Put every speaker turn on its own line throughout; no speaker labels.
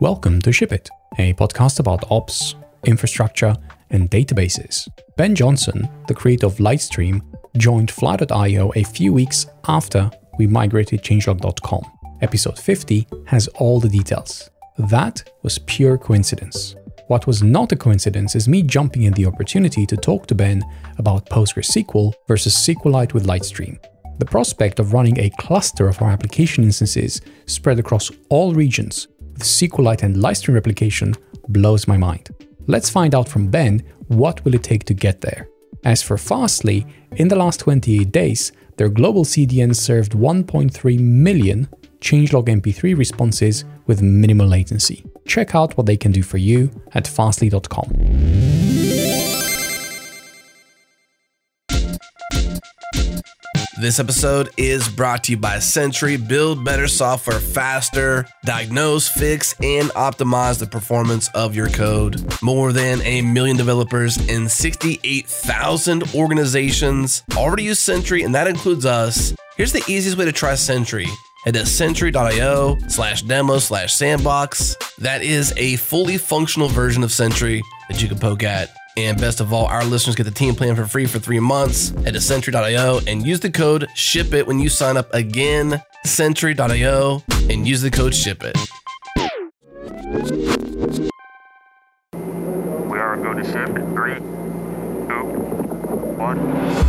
Welcome to Ship It, a podcast about ops, infrastructure, and databases. Ben Johnson, the creator of Litestream, joined Fly.io a few weeks after we migrated changelog.com. Episode 50 has all the details. That was pure coincidence. What was not a coincidence is me jumping in the opportunity to talk to Ben about PostgreSQL versus SQLite with Litestream. The prospect of running a cluster of our application instances spread across all regions with SQLite and Litestream replication blows my mind. Let's find out from Ben what will it take to get there. As for Fastly, in the last 28 days, their global CDN served 1.3 million changelog MP3 responses with minimal latency. Check out what they can do for you at fastly.com.
This episode is brought to you by Sentry. Build better software faster, diagnose, fix, and optimize the performance of your code. More than a million developers and 68,000 organizations already use Sentry, and that includes us. Here's the easiest way to try Sentry. Head to sentry.io slash demo slash sandbox. That is a fully functional version of Sentry that you can poke at. And best of all, our listeners get the team plan for free for three months. Head to Sentry.io and use the code SHIP IT when you sign up again. Sentry.io and use the code SHIP IT.
We are going to ship in three, two, one.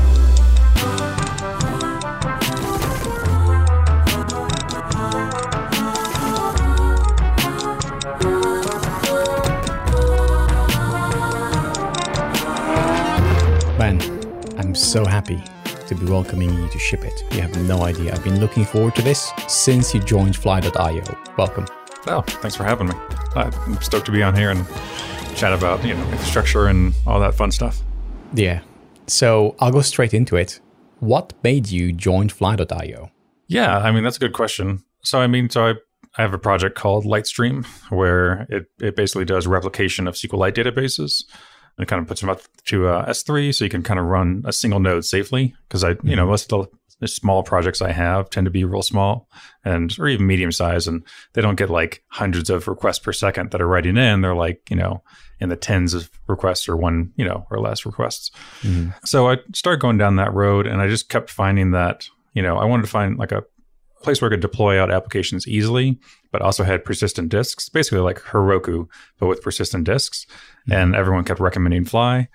So happy to be welcoming you to Ship It. You have no idea. I've been looking forward to this since you joined Fly.io. Welcome.
Oh, thanks for having me. Uh, I'm stoked to be on here and chat about you know infrastructure and all that fun stuff.
Yeah. So I'll go straight into it. What made you join Fly.io?
Yeah, I mean that's a good question. So I mean, so I I have a project called Litestream where it it basically does replication of SQLite databases. And it kind of puts them up to uh, S3, so you can kind of run a single node safely. Because I, you know, most of the the small projects I have tend to be real small and or even medium size, and they don't get like hundreds of requests per second that are writing in. They're like you know in the tens of requests or one you know or less requests. So I started going down that road, and I just kept finding that you know I wanted to find like a place where I could deploy out applications easily, but also had persistent disks, basically like Heroku, but with persistent disks. Mm-hmm. And everyone kept recommending Fly.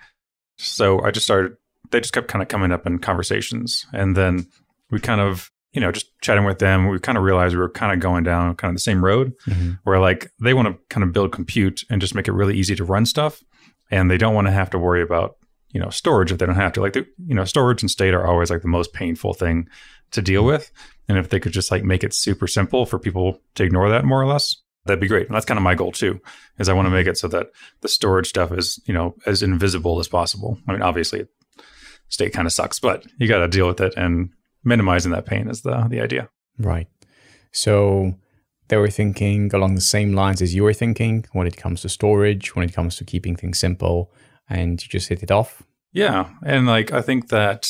So I just started, they just kept kind of coming up in conversations. And then we kind of, you know, just chatting with them, we kind of realized we were kind of going down kind of the same road mm-hmm. where like they want to kind of build compute and just make it really easy to run stuff. And they don't want to have to worry about, you know, storage if they don't have to. Like, the, you know, storage and state are always like the most painful thing to deal with. And if they could just like make it super simple for people to ignore that more or less, that'd be great. And that's kind of my goal too, is I want to make it so that the storage stuff is, you know, as invisible as possible. I mean, obviously state kind of sucks, but you got to deal with it and minimizing that pain is the, the idea.
Right. So they were thinking along the same lines as you were thinking when it comes to storage, when it comes to keeping things simple, and you just hit it off.
Yeah. And like, I think that,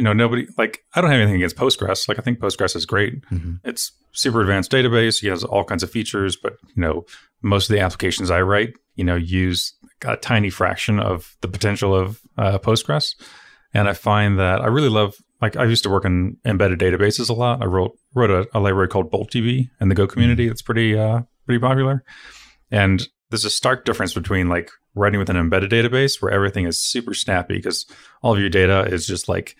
you know, nobody, like, I don't have anything against Postgres. Like, I think Postgres is great. It's super advanced database. It has all kinds of features, but, you know, most of the applications I write, you know, use a tiny fraction of the potential of uh, Postgres. And I find that I really love, like, I used to work in embedded databases a lot. I wrote, wrote a, a library called BoltDB in the Go community. It's pretty, uh, pretty popular. And there's a stark difference between like writing with an embedded database where everything is super snappy because all of your data is just like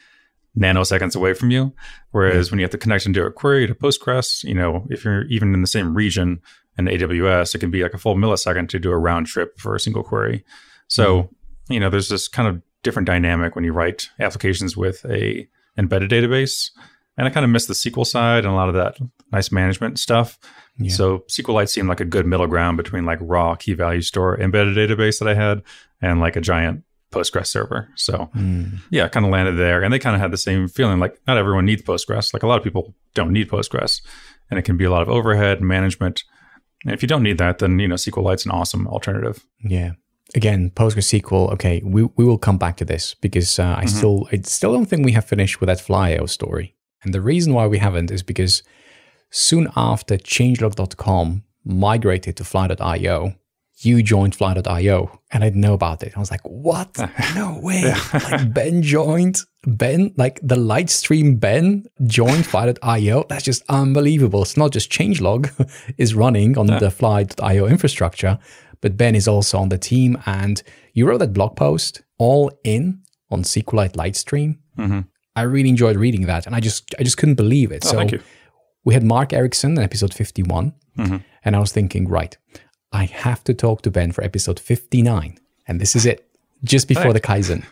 nanoseconds away from you. Whereas when you have to connect into a query to Postgres, you know, if you're even in the same region in AWS, it can be like a full millisecond to do a round trip for a single query. So, mm-hmm. you know, there's this kind of different dynamic when you write applications with a embedded database. And I kind of miss the SQL side and a lot of that nice management stuff.
Yeah.
So SQLite seemed like a good middle ground between like raw key value store embedded database that I had and like a giant Postgres server. So yeah, kind of landed there. And they kind of had the same feeling like not everyone needs Postgres. Like a lot of people don't need Postgres. And it can be a lot of overhead management. And if you don't need that, then you know SQLite's an awesome alternative.
Yeah. Again, PostgreSQL. Okay, we, we will come back to this because uh, I still I still don't think we have finished with that Flyo story. And the reason why we haven't is because soon after changelog.com migrated to Fly.io, you joined Fly.io and I didn't know about it. I was like, what? No way. like Ben joined, Ben, like the Litestream Ben joined Fly.io. That's just unbelievable. It's not just changelog is running on the Fly.io infrastructure, but Ben is also on the team. And you wrote that blog post all in on SQLite Litestream. Mm-hmm. I really enjoyed reading that. And I just, I just couldn't believe it.
Oh,
so we had Mark Erickson in episode 51. Mm-hmm. And I was thinking, right, I have to talk to Ben for episode 59. And this is it, just before the Kaizen.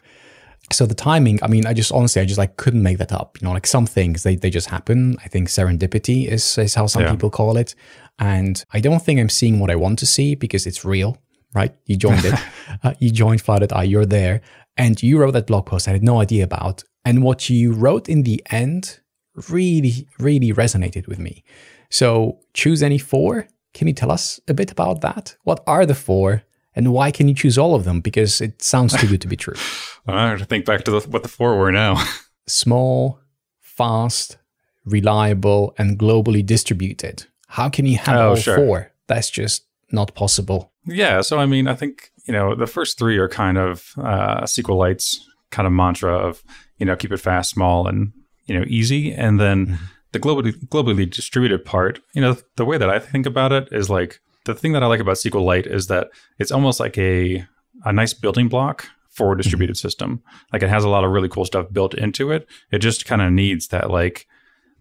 So the timing, I mean, I just honestly, I just like couldn't make that up. You know, like some things they, they just happen. I think serendipity is, is how some
Yeah.
people call it. And I don't think I'm seeing what I want to see because it's real, right? You joined it. uh, you joined Fly.io, you're there. And you wrote that blog post I had no idea about. And what you wrote in the end really, really resonated with me. So choose any four. Can you tell us a bit about that? What are the four? And why can you choose all of them? Because it sounds too good to be true.
I have to think back to the, what the four were now.
Small, fast, reliable, and globally distributed. How can you have
Oh,
all
sure.
four? That's just not possible.
Yeah, so I mean, I think you know the first three are kind of uh, SQLite's kind of mantra of you know keep it fast, small, and you know easy, and then the globally globally distributed part. You know, the way that I think about it is like the thing that I like about SQLite is that it's almost like a a nice building block for a mm-hmm. distributed system. Like it has a lot of really cool stuff built into it. It just kind of needs that like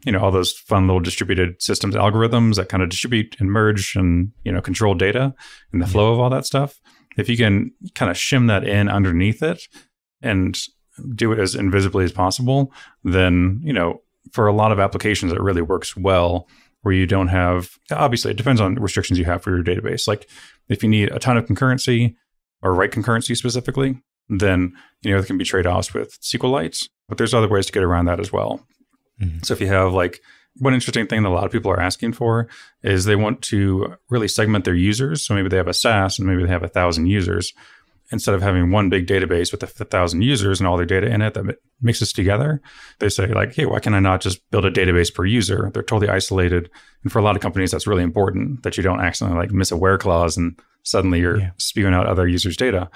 you know all those fun little distributed systems algorithms that kind of distribute and merge and you know control data and the mm-hmm. flow of all that stuff if you can kind of shim that in underneath it and do it as invisibly as possible then you know for a lot of applications it really works well where you don't have obviously it depends on restrictions you have for your database like if you need a ton of concurrency or write concurrency specifically then you know there can be trade-offs with SQLite but there's other ways to get around that as well mm-hmm. so if you have like one interesting thing that a lot of people are asking for is they want to really segment their users. So maybe they have a SaaS and maybe they have a thousand users. Instead of having one big database with a thousand users and all their data in it that mixes together, they say like, "Hey, why can I not just build a database per user?" They're totally isolated, and for a lot of companies, that's really important that you don't accidentally like miss a where clause and suddenly you're
Yeah.
spewing out other users' data.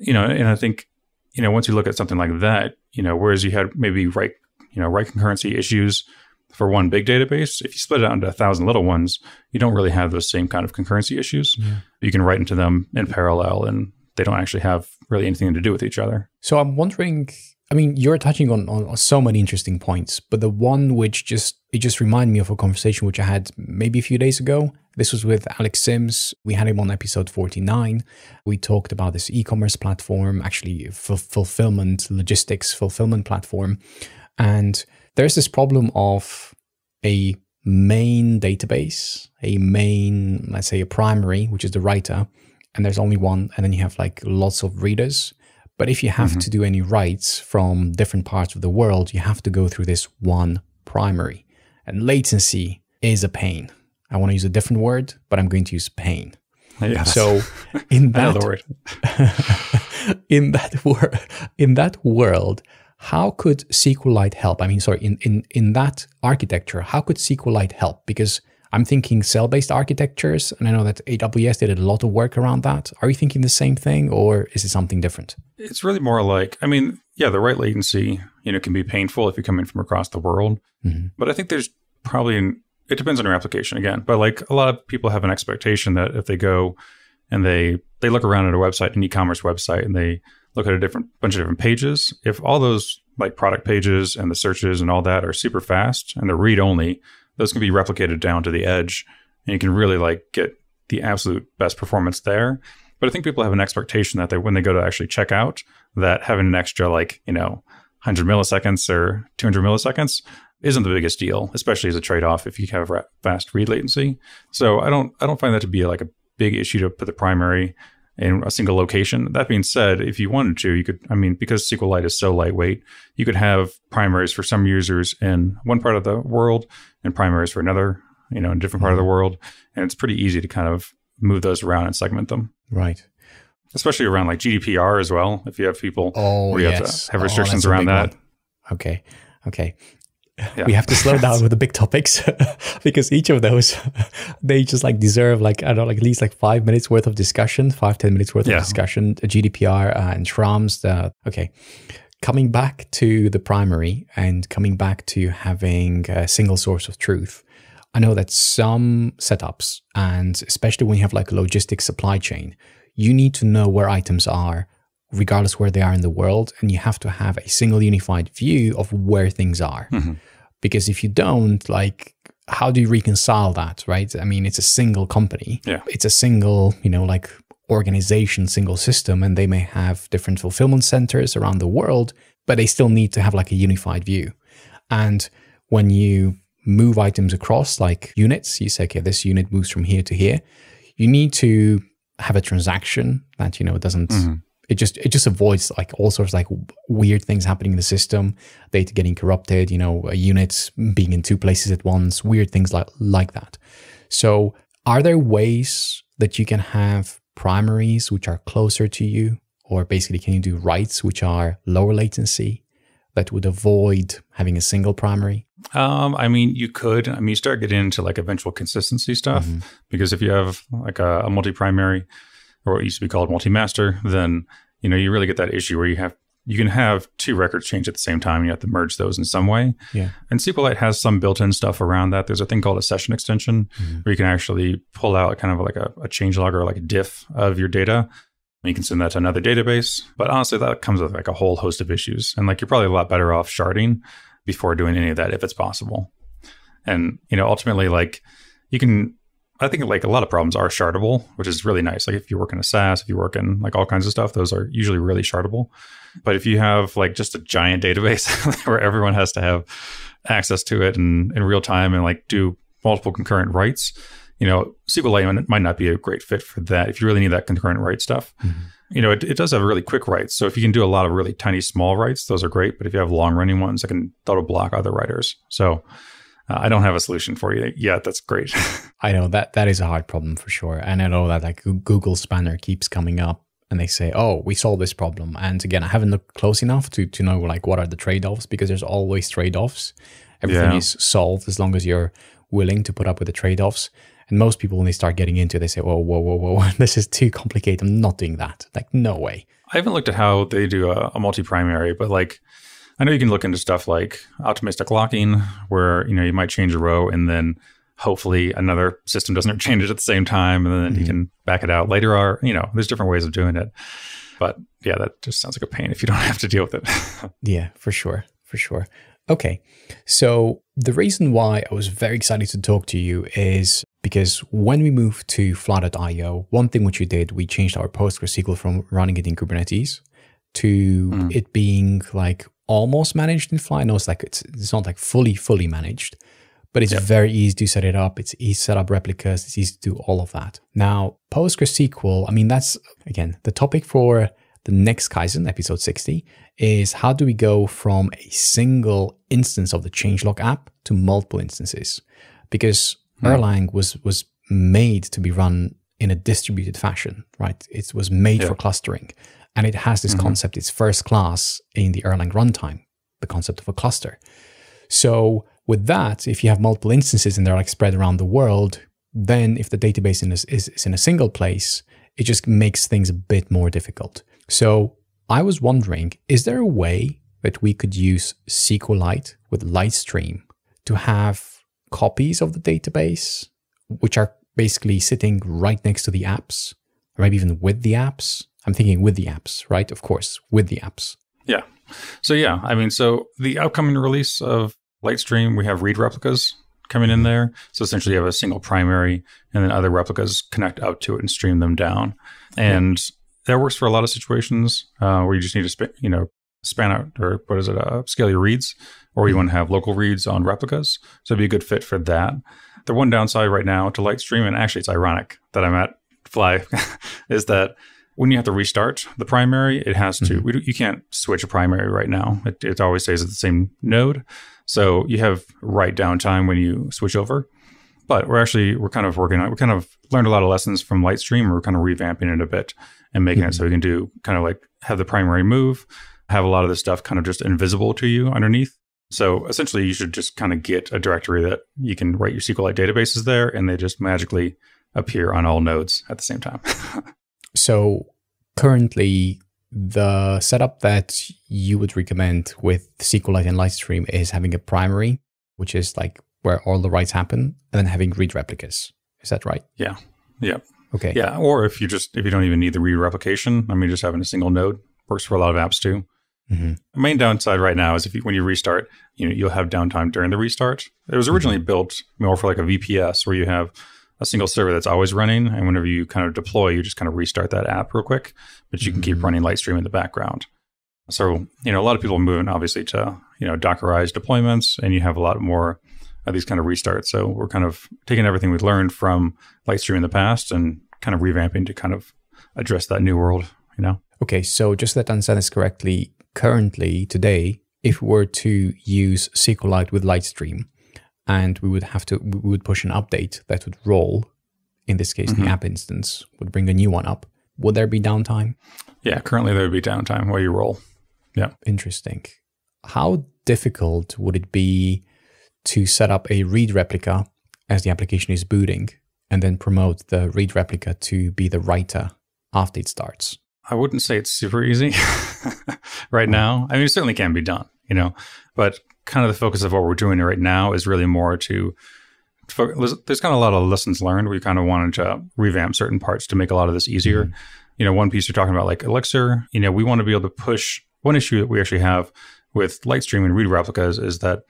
You know, and I think you know once you look at something like that, you know, whereas you had maybe write you know, write concurrency issues for one big database. If you split it out into a thousand little ones, you don't really have those same kind of concurrency issues. You can write into them in parallel and they don't actually have really anything to do with each other.
So I'm wondering. I mean, you're touching on, on so many interesting points, but the one which just it just reminded me of a conversation which I had maybe a few days ago. This was with Alex Sims. We had him on episode 49. We talked about this e-commerce platform, actually ful- fulfillment, logistics fulfillment platform, and there's this problem of a main database, a main, let's say a primary, which is the writer, and there's only one, and then you have like lots of readers. But if you have mm-hmm. to do any writes from different parts of the world, you have to go through this one primary. And latency is a pain. I want to use a different word, but I'm going to use pain.
Yes.
So in that
word.
in that wor- in that world, how could SQLite help? I mean, sorry, in, in, in that architecture, how could SQLite help? Because I'm thinking cell-based architectures, and I know that AWS did a lot of work around that. Are you thinking the same thing, or is it something different?
It's really more like, I mean, yeah, the write latency, you know, can be painful if you're coming from across the world. Mm-hmm. But I think there's probably, an, it depends on your application again. But like a lot of people have an expectation that if they go and they they look around at a website, an e-commerce website, and they look at a different bunch of different pages, if all those like product pages and the searches and all that are super fast and they're read only, those can be replicated down to the edge, and you can really like get the absolute best performance there. But I think people have an expectation that they when they go to actually check out, that having an extra like you know 100 milliseconds or 200 milliseconds isn't the biggest deal, especially as a trade-off if you have fast read latency. So I don't I don't find that to be like a big issue to put the primary in a single location. That being said, if you wanted to, you could. I mean, because SQLite is so lightweight, you could have primaries for some users in one part of the world and primaries for another, you know, in a different part of the world, and it's pretty easy to kind of move those around and segment them.
Right.
Especially around like GDPR as well. If you have people
Oh,
where you
yes.
have to have
Oh,
restrictions
a
around that.
one. Okay. Okay.
Yeah.
we have to slow down with the big topics because each of those they just like deserve like I don't know like at least like five minutes worth of discussion, five ten minutes worth
Yeah.
of discussion. GDPR uh, and Schrems. The okay, coming back to the primary and coming back to having a single source of truth. I know that some setups, and especially when you have like a logistics supply chain, you need to know where items are, regardless where they are in the world, and you have to have a single unified view of where things are. Mm-hmm. Because if you don't, like, how do you reconcile that, right? I mean, it's a single company.
Yeah.
It's a single, you know, like organization, single system, and they may have different fulfillment centers around the world, but they still need to have like a unified view. And when you move items across like units, you say, okay, this unit moves from here to here. You need to have a transaction that, you know, doesn't mm-hmm. It just it just avoids like all sorts of like weird things happening in the system, data getting corrupted, you know, units being in two places at once, weird things like like that. So, are there ways that you can have primaries which are closer to you, or basically can you do writes which are lower latency that would avoid having a single primary?
Um, I mean, you could. I mean, you start getting into like eventual consistency stuff because if you have like a, a multi-primary or what used to be called multi-master, then you know you really get that issue where you have you can have two records change at the same time. And you have to merge those in some way.
Yeah.
And SQLite has some built-in stuff around that. There's a thing called a session extension mm-hmm. where you can actually pull out kind of like a, a change log or like a diff of your data. And you can send that to another database. But honestly, that comes with like a whole host of issues. And like you're probably a lot better off sharding before doing any of that if it's possible. And, you know, ultimately, like you can, I think like a lot of problems are shardable, which is really nice. Like if you work in a SaaS, if you work in like all kinds of stuff, those are usually really shardable. But if you have like just a giant database where everyone has to have access to it and in real time and like do multiple concurrent writes, you know, SQLite might not be a great fit for that if you really need that concurrent write stuff. Mm-hmm. You know, it, it does have really quick writes. So if you can do a lot of really tiny, small writes, those are great. But if you have long running ones, that can that'll block other writers. So uh, I don't have a solution for you yet. That's great.
I know that that is a hard problem for sure. And I know that like Google Spanner keeps coming up and they say, "Oh, we solved this problem." And again, I haven't looked close enough to to know like what are the trade-offs because there's always trade-offs. Everything
Yeah.
is solved as long as you're willing to put up with the trade-offs. And most people when they start getting into it, they say, "Whoa, whoa, whoa, whoa, this is too complicated. I'm not doing that." Like, no way.
I haven't looked at how they do a, a multi-primary, but like I know you can look into stuff like optimistic locking, where you know you might change a row and then hopefully another system doesn't change it at the same time, and then you mm-hmm. can back it out later. Or you know, there's different ways of doing it. But yeah, that just sounds like a pain if you don't have to deal with it.
Yeah, for sure. For sure. Okay. So the reason why I was very excited to talk to you is because when we moved to Fly.io, one thing which we did, we changed our PostgreSQL from running it in Kubernetes to mm. it being like almost managed in Fly. No, it's like it's it's not like fully, fully managed. But it's very easy to set it up. It's easy to set up replicas. It's easy to do all of that. Now, PostgreSQL, I mean, that's again the topic for the next Kaizen, episode 60, is how do we go from a single instance of the changelog app to multiple instances? Because hmm. Erlang was was made to be run in a distributed fashion, right? It was made for clustering. And it has this mm-hmm. concept, it's first class in the Erlang runtime, the concept of a cluster. So with that, if you have multiple instances and they're like spread around the world, then if the database in is, is, is in a single place, it just makes things a bit more difficult. So I was wondering, is there a way that we could use SQLite with Litestream to have copies of the database, which are basically sitting right next to the apps, or maybe even with the apps? I'm thinking with the apps, right? Of course, with the apps.
Yeah. So yeah, I mean, so the upcoming release of Litestream, we have read replicas coming in there. So essentially, you have a single primary, and then other replicas connect out to it and stream them down. And that works for a lot of situations uh, where you just need to, sp- you know, span out or what is it, uh, scale your reads, or you want to have local reads on replicas. So it'd be a good fit for that. The one downside right now to Litestream, and actually it's ironic that I'm at Fly, is that when you have to restart the primary, it has to. Mm-hmm. We, do- you can't switch a primary right now. It, it always stays at the same node, so you have write downtime when you switch over. But we're actually we're kind of working on. We kind of learned a lot of lessons from Litestream. We're kind of revamping it a bit and making it so we mm-hmm. can do kind of like have the primary move, have a lot of this stuff kind of just invisible to you underneath. So essentially, you should just kind of get a directory that you can write your SQLite databases there, and they just magically appear on all nodes at the same time.
So currently, the setup that you would recommend with SQLite and Litestream is having a primary, which is like where all the writes happen, and then having read replicas. Is that right?
yeah. Yeah.
Okay.
Yeah. Or if you just, if you don't even need the read replication, I mean, just having a single node works for a lot of apps too.
hmm
The main downside right now is if you, when you restart, you know, you'll have downtime during the restart. It was originally built more for like a VPS where you have a single server that's always running. And whenever you kind of deploy, you just kind of restart that app real quick, but you can keep
Mhm.
running Litestream in the background. So, you know, a lot of people are moving obviously to, you know, Dockerized deployments and you have a lot more of these kind of restarts. So we're kind of taking everything we've learned from Litestream in the past and kind of revamping to kind of address that new world, you know?
Okay. So just that I understand this correctly, currently today, if we were to use SQLite with Litestream, and we would have to, we would push an update that would roll. In this case,
Mhm.
the app instance would bring a new one up. Would there be downtime?
Yeah, currently there would be downtime while you roll. Yeah.
Interesting. How difficult would it be to set up a read replica as the application is booting and then promote the read replica to be the writer after it starts?
I wouldn't say it's super easy right now. I mean, it certainly can be done, you know, but kind of the focus of what we're doing right now is really more to. There's kind of a lot of lessons learned. We kind of wanted to revamp certain parts to make a lot of this easier. Mm-hmm. You know, one piece you're talking about, like Elixir, you know, we want to be able to push. One issue that we actually have with Litestream and read replicas is that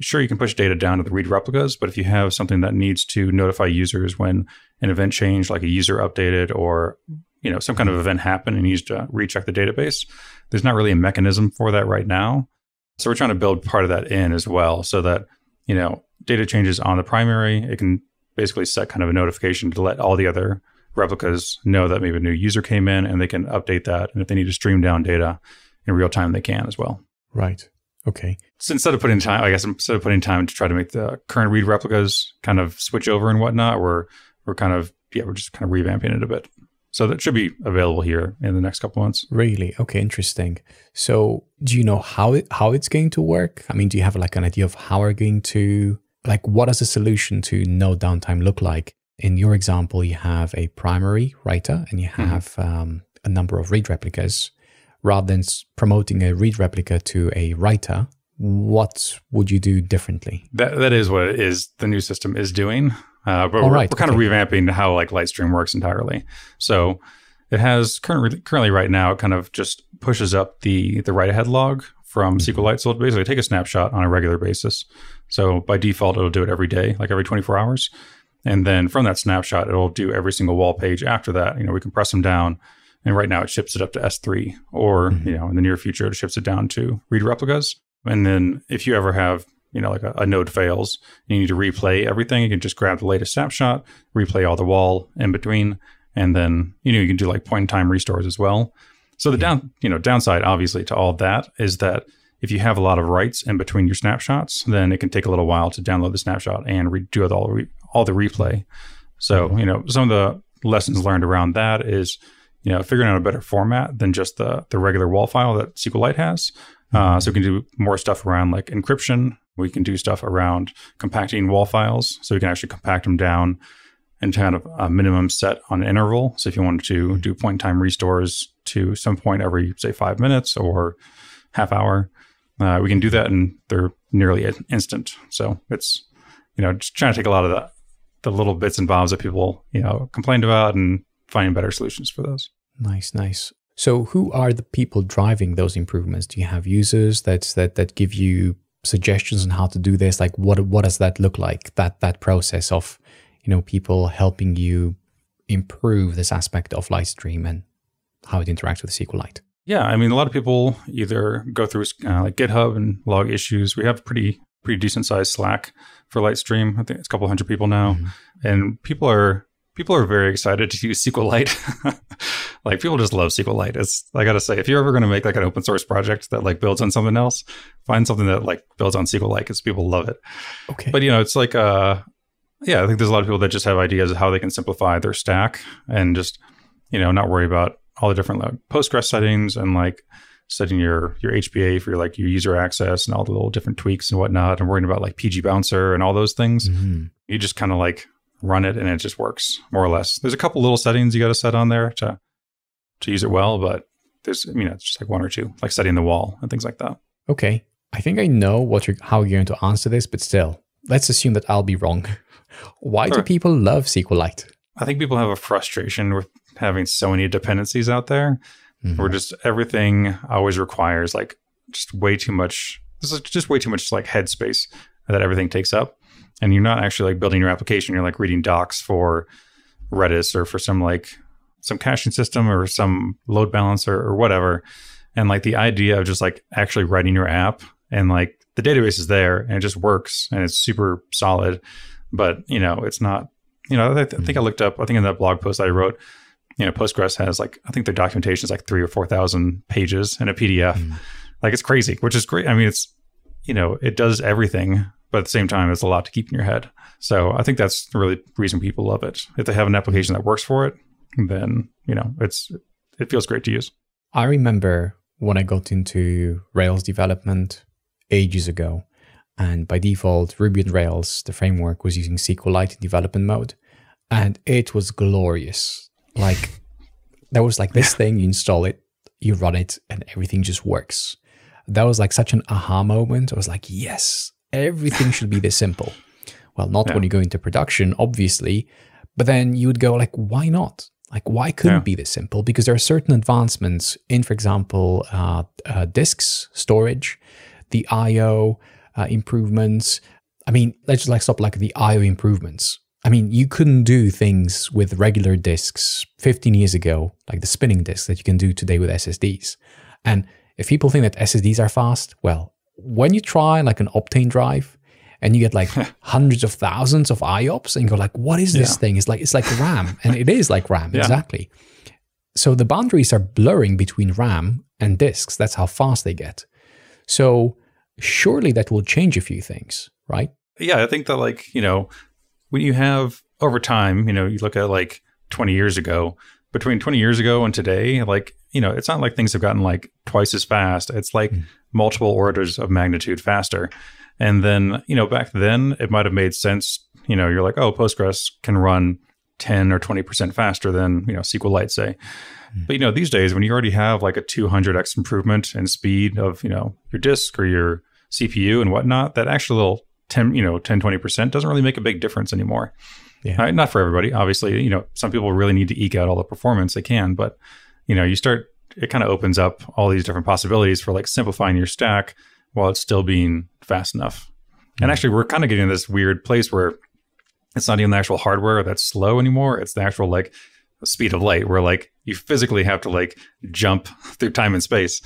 sure you can push data down to the read replicas, but if you have something that needs to notify users when an event changed, like a user updated or you know some kind of event happened and needs to recheck the database, there's not really a mechanism for that right now. So we're trying to build part of that in as well, so that you know data changes on the primary, it can basically set kind of a notification to let all the other replicas know that maybe a new user came in and they can update that, and if they need to stream down data in real time, they can as well.
Right. Okay.
So instead of putting time, I guess instead of putting time to try to make the current read replicas kind of switch over and whatnot, we're we're kind of yeah, we're just kind of revamping it a bit. So that should be available here in the next couple months.
Really? Okay, interesting. So, do you know how it how it's going to work? I mean, do you have like an idea of how we're going to like what does a solution to no downtime look like? In your example, you have a primary writer and you have um, a number of read replicas. Rather than promoting a read replica to a writer, what would you do differently?
That that is what it is the new system is doing. Uh, but we're,
right,
we're kind
okay.
of revamping how like Litestream works entirely. So it has currently currently right now it kind of just pushes up the the write ahead log from
Mm-hmm.
SQLite. So it'll basically take a snapshot on a regular basis. So by default, it'll do it every day, like every 24 hours. And then from that snapshot, it'll do every single WAL page after that. You know, we can press them down. And right now it ships it up to S3, or,
Mhm.
you know, in the near future, it ships it down to read replicas. And then if you ever have, you know, like a, a node fails, and you need to replay everything, you can just grab the latest snapshot, replay all the WAL in between, and then, you know, you can do like point in time restores as well. So the down, you know, downside obviously to all that is that if you have a lot of writes in between your snapshots, then it can take a little while to download the snapshot and redo all, re- all the replay. So, you know, some of the lessons learned around that is, you know, figuring out a better format than just the, the regular WAL file that SQLite has. Uh, so we can do more stuff around like encryption. We can do stuff around compacting WAL files. So we can actually compact them down and kind of a minimum set on interval. So if you wanted to do point in time restores to some point every, say, five minutes or half hour, uh, we can do that and they're nearly in- instant. So it's, you know, just trying to take a lot of the, the little bits and bobs that people, you know, complained about and finding better solutions for those.
Nice, nice. So, who are the people driving those improvements? Do you have users that that that give you suggestions on how to do this? Like, what what does that look like? That that process of, you know, people helping you improve this aspect of Litestream and how it interacts with SQLite.
Yeah, I mean, a lot of people either go through uh, like GitHub and log issues. We have pretty pretty decent sized Slack for Litestream. I think it's a couple hundred people now, and people are people are very excited to use SQLite. like people just love SQLite. It's I gotta say, if you're ever going to make like an open source project that like builds on something else, find something that like builds on SQLite because people love it.
Okay.
But you know, it's like uh yeah, I think there's a lot of people that just have ideas of how they can simplify their stack and just, you know, not worry about all the different like Postgres settings and like setting your your HBA for your, like your user access and all the little different tweaks and whatnot, and worrying about like PG bouncer and all those things.
Mhm.
You just kind of like run it and it just works more or less. There's a couple little settings you got to set on there to to use it well, but there's you know it's just like one or two, like setting the WAL and things like that.
Okay. I think I know what you're, how you're going to answer this, but still, let's assume that I'll be wrong. Why do people love SQLite?
I think people have a frustration with having so many dependencies out there.
Mhm.
where just everything always requires like just way too much. This is just way too much like headspace that everything takes up, and you're not actually like building your application. You're like reading docs for Redis or for some like some caching system or some load balancer or whatever. And like the idea of just like actually writing your app and like the database is there and it just works and it's super solid, but you know it's not. You know, I, th- I think I looked up. I think in that blog post I wrote, you know, Postgres has like I think their documentation is like three or four thousand pages in a PDF.
Mm.
Like it's crazy, which is great. I mean, it's you know, it does everything, but at the same time, it's a lot to keep in your head. So I think that's the really reason people love it. If they have an application that works for it, then you know, it's it feels great to use.
I remember when I got into Rails development ages ago, and by default, Ruby on Rails, the framework, was using SQLite in development mode, and it was glorious. Like there was like this thing, you install it, you run it, and everything just works. That was like such an aha moment. I was like, yes, everything should be this simple. Well, not when you go into production, obviously, but then you would go like, why not? Like, why couldn't
Yeah.
it be this simple? Because there are certain advancements in, for example, uh, uh, disks storage, the I/O uh, improvements. I mean, let's just like stop like the I/O improvements. I mean, you couldn't do things with regular disks 15 years ago, like the spinning disks that you can do today with SSDs. And if people think that SSDs are fast, well, when you try like an Optane drive and you get like hundreds of thousands of IOPS and you go like, what is this
Yeah.
thing? It's like it's like RAM. and it is like RAM,
Yeah.
exactly. So the boundaries are blurring between RAM and disks. That's how fast they get. So surely that will change a few things, right?
yeah, I think that like, you know, when you have over time, you know, you look at like 20 years ago, between 20 years ago and today, like, you know, it's not like things have gotten like twice as fast. It's like hmm. multiple orders of magnitude faster. And then, you know, back then it might have made sense, you know, you're like, oh, Postgres can run 10 or 20% faster than, you know, SQLite say. Hmm. But you know, these days when you already have like a 200x improvement in speed of, you know, your disk or your CPU and whatnot, that actual little 10, you know, 10, 20% doesn't really make a big difference anymore.
Yeah.
Right? Not for everybody. Obviously, you know, some people really need to eke out all the performance they can, but you know, you start it kind of opens up all these different possibilities for like simplifying your stack while it's still being fast enough. And mm-hmm. actually we're kind of getting to this weird place where it's not even the actual hardware that's slow anymore. It's the actual like speed of light where like you physically have to like jump through time and space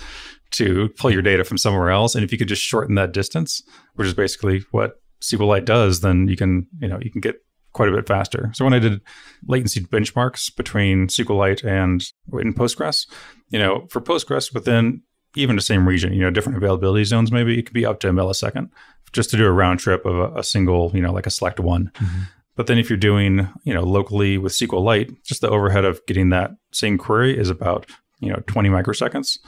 to pull your data from somewhere else. And if you could just shorten that distance, which is basically what SQLite does, then you can, you know, you can get quite a bit faster. So when I did latency benchmarks between SQLite and in Postgres, you know, for Postgres within even the same region, you know, different availability zones, maybe it could be up to a millisecond just to do a round trip of a, a single, you know, like a select one. Mm-hmm. But then if you're doing, you know, locally with SQLite, just the overhead of getting that same query is about, you know, 20 microseconds,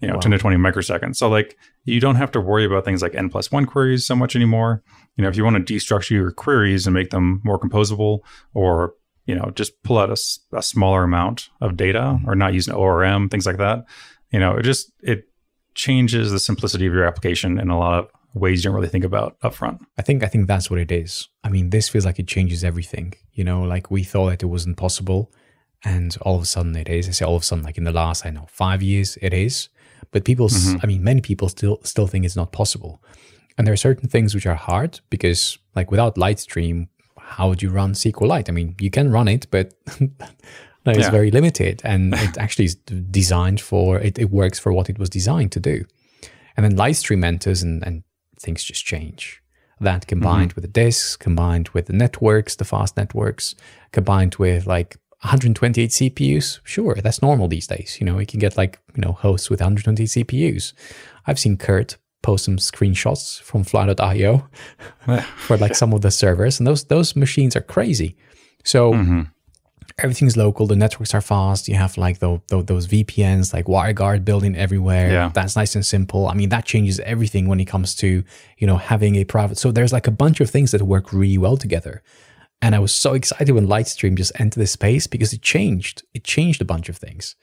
you know,
Wow.
10 to 20 microseconds. So like you don't have to worry about things like n plus one queries so much anymore. You know, if you want to destructure your queries and make them more composable or, you know, just pull out a smaller amount of data mm-hmm. or not use an ORM, things like that, you know, it just, it changes the simplicity of your application in a lot of ways you don't really think about upfront.
I think I think that's what it is. I mean, this feels like it changes everything. You know, like we thought that it wasn't possible, and all of a sudden it is. I say all of a sudden, like in the last I know five years, it is. But people, mm-hmm. I mean, many people still still think it's not possible. And there are certain things which are hard because, like, without Litestream, how would you run SQLite? I mean, you can run it, but it's
Yeah.
very limited, and it actually is designed for it. It works for what it was designed to do. And then Litestream enters, and, and things just change. That combined mm-hmm. with the disks, combined with the networks, the fast networks, combined with like 128 CPUs. Sure, that's normal these days. You know, you can get like, you know, hosts with 128 CPUs. I've seen Kurt post some screenshots from fly.io for like some of the servers, and those those machines are crazy. So
Mm-hmm.
everything's local. The networks are fast. You have like the, the, those VPNs, like WireGuard building everywhere.
Yeah.
That's nice and simple. I mean, that changes everything when it comes to, you know, having a private. So there's like a bunch of things that work really well together. And I was so excited when Litestream just entered the space because it changed. It changed a bunch of things.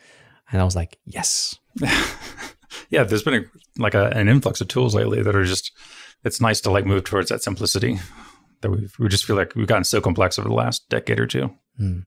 And I was like, yes.
yeah, there's been a, like a, an influx of tools lately that are just, it's nice to like move towards that simplicity that we we just feel like we've gotten so complex over the last decade or two. Hmm.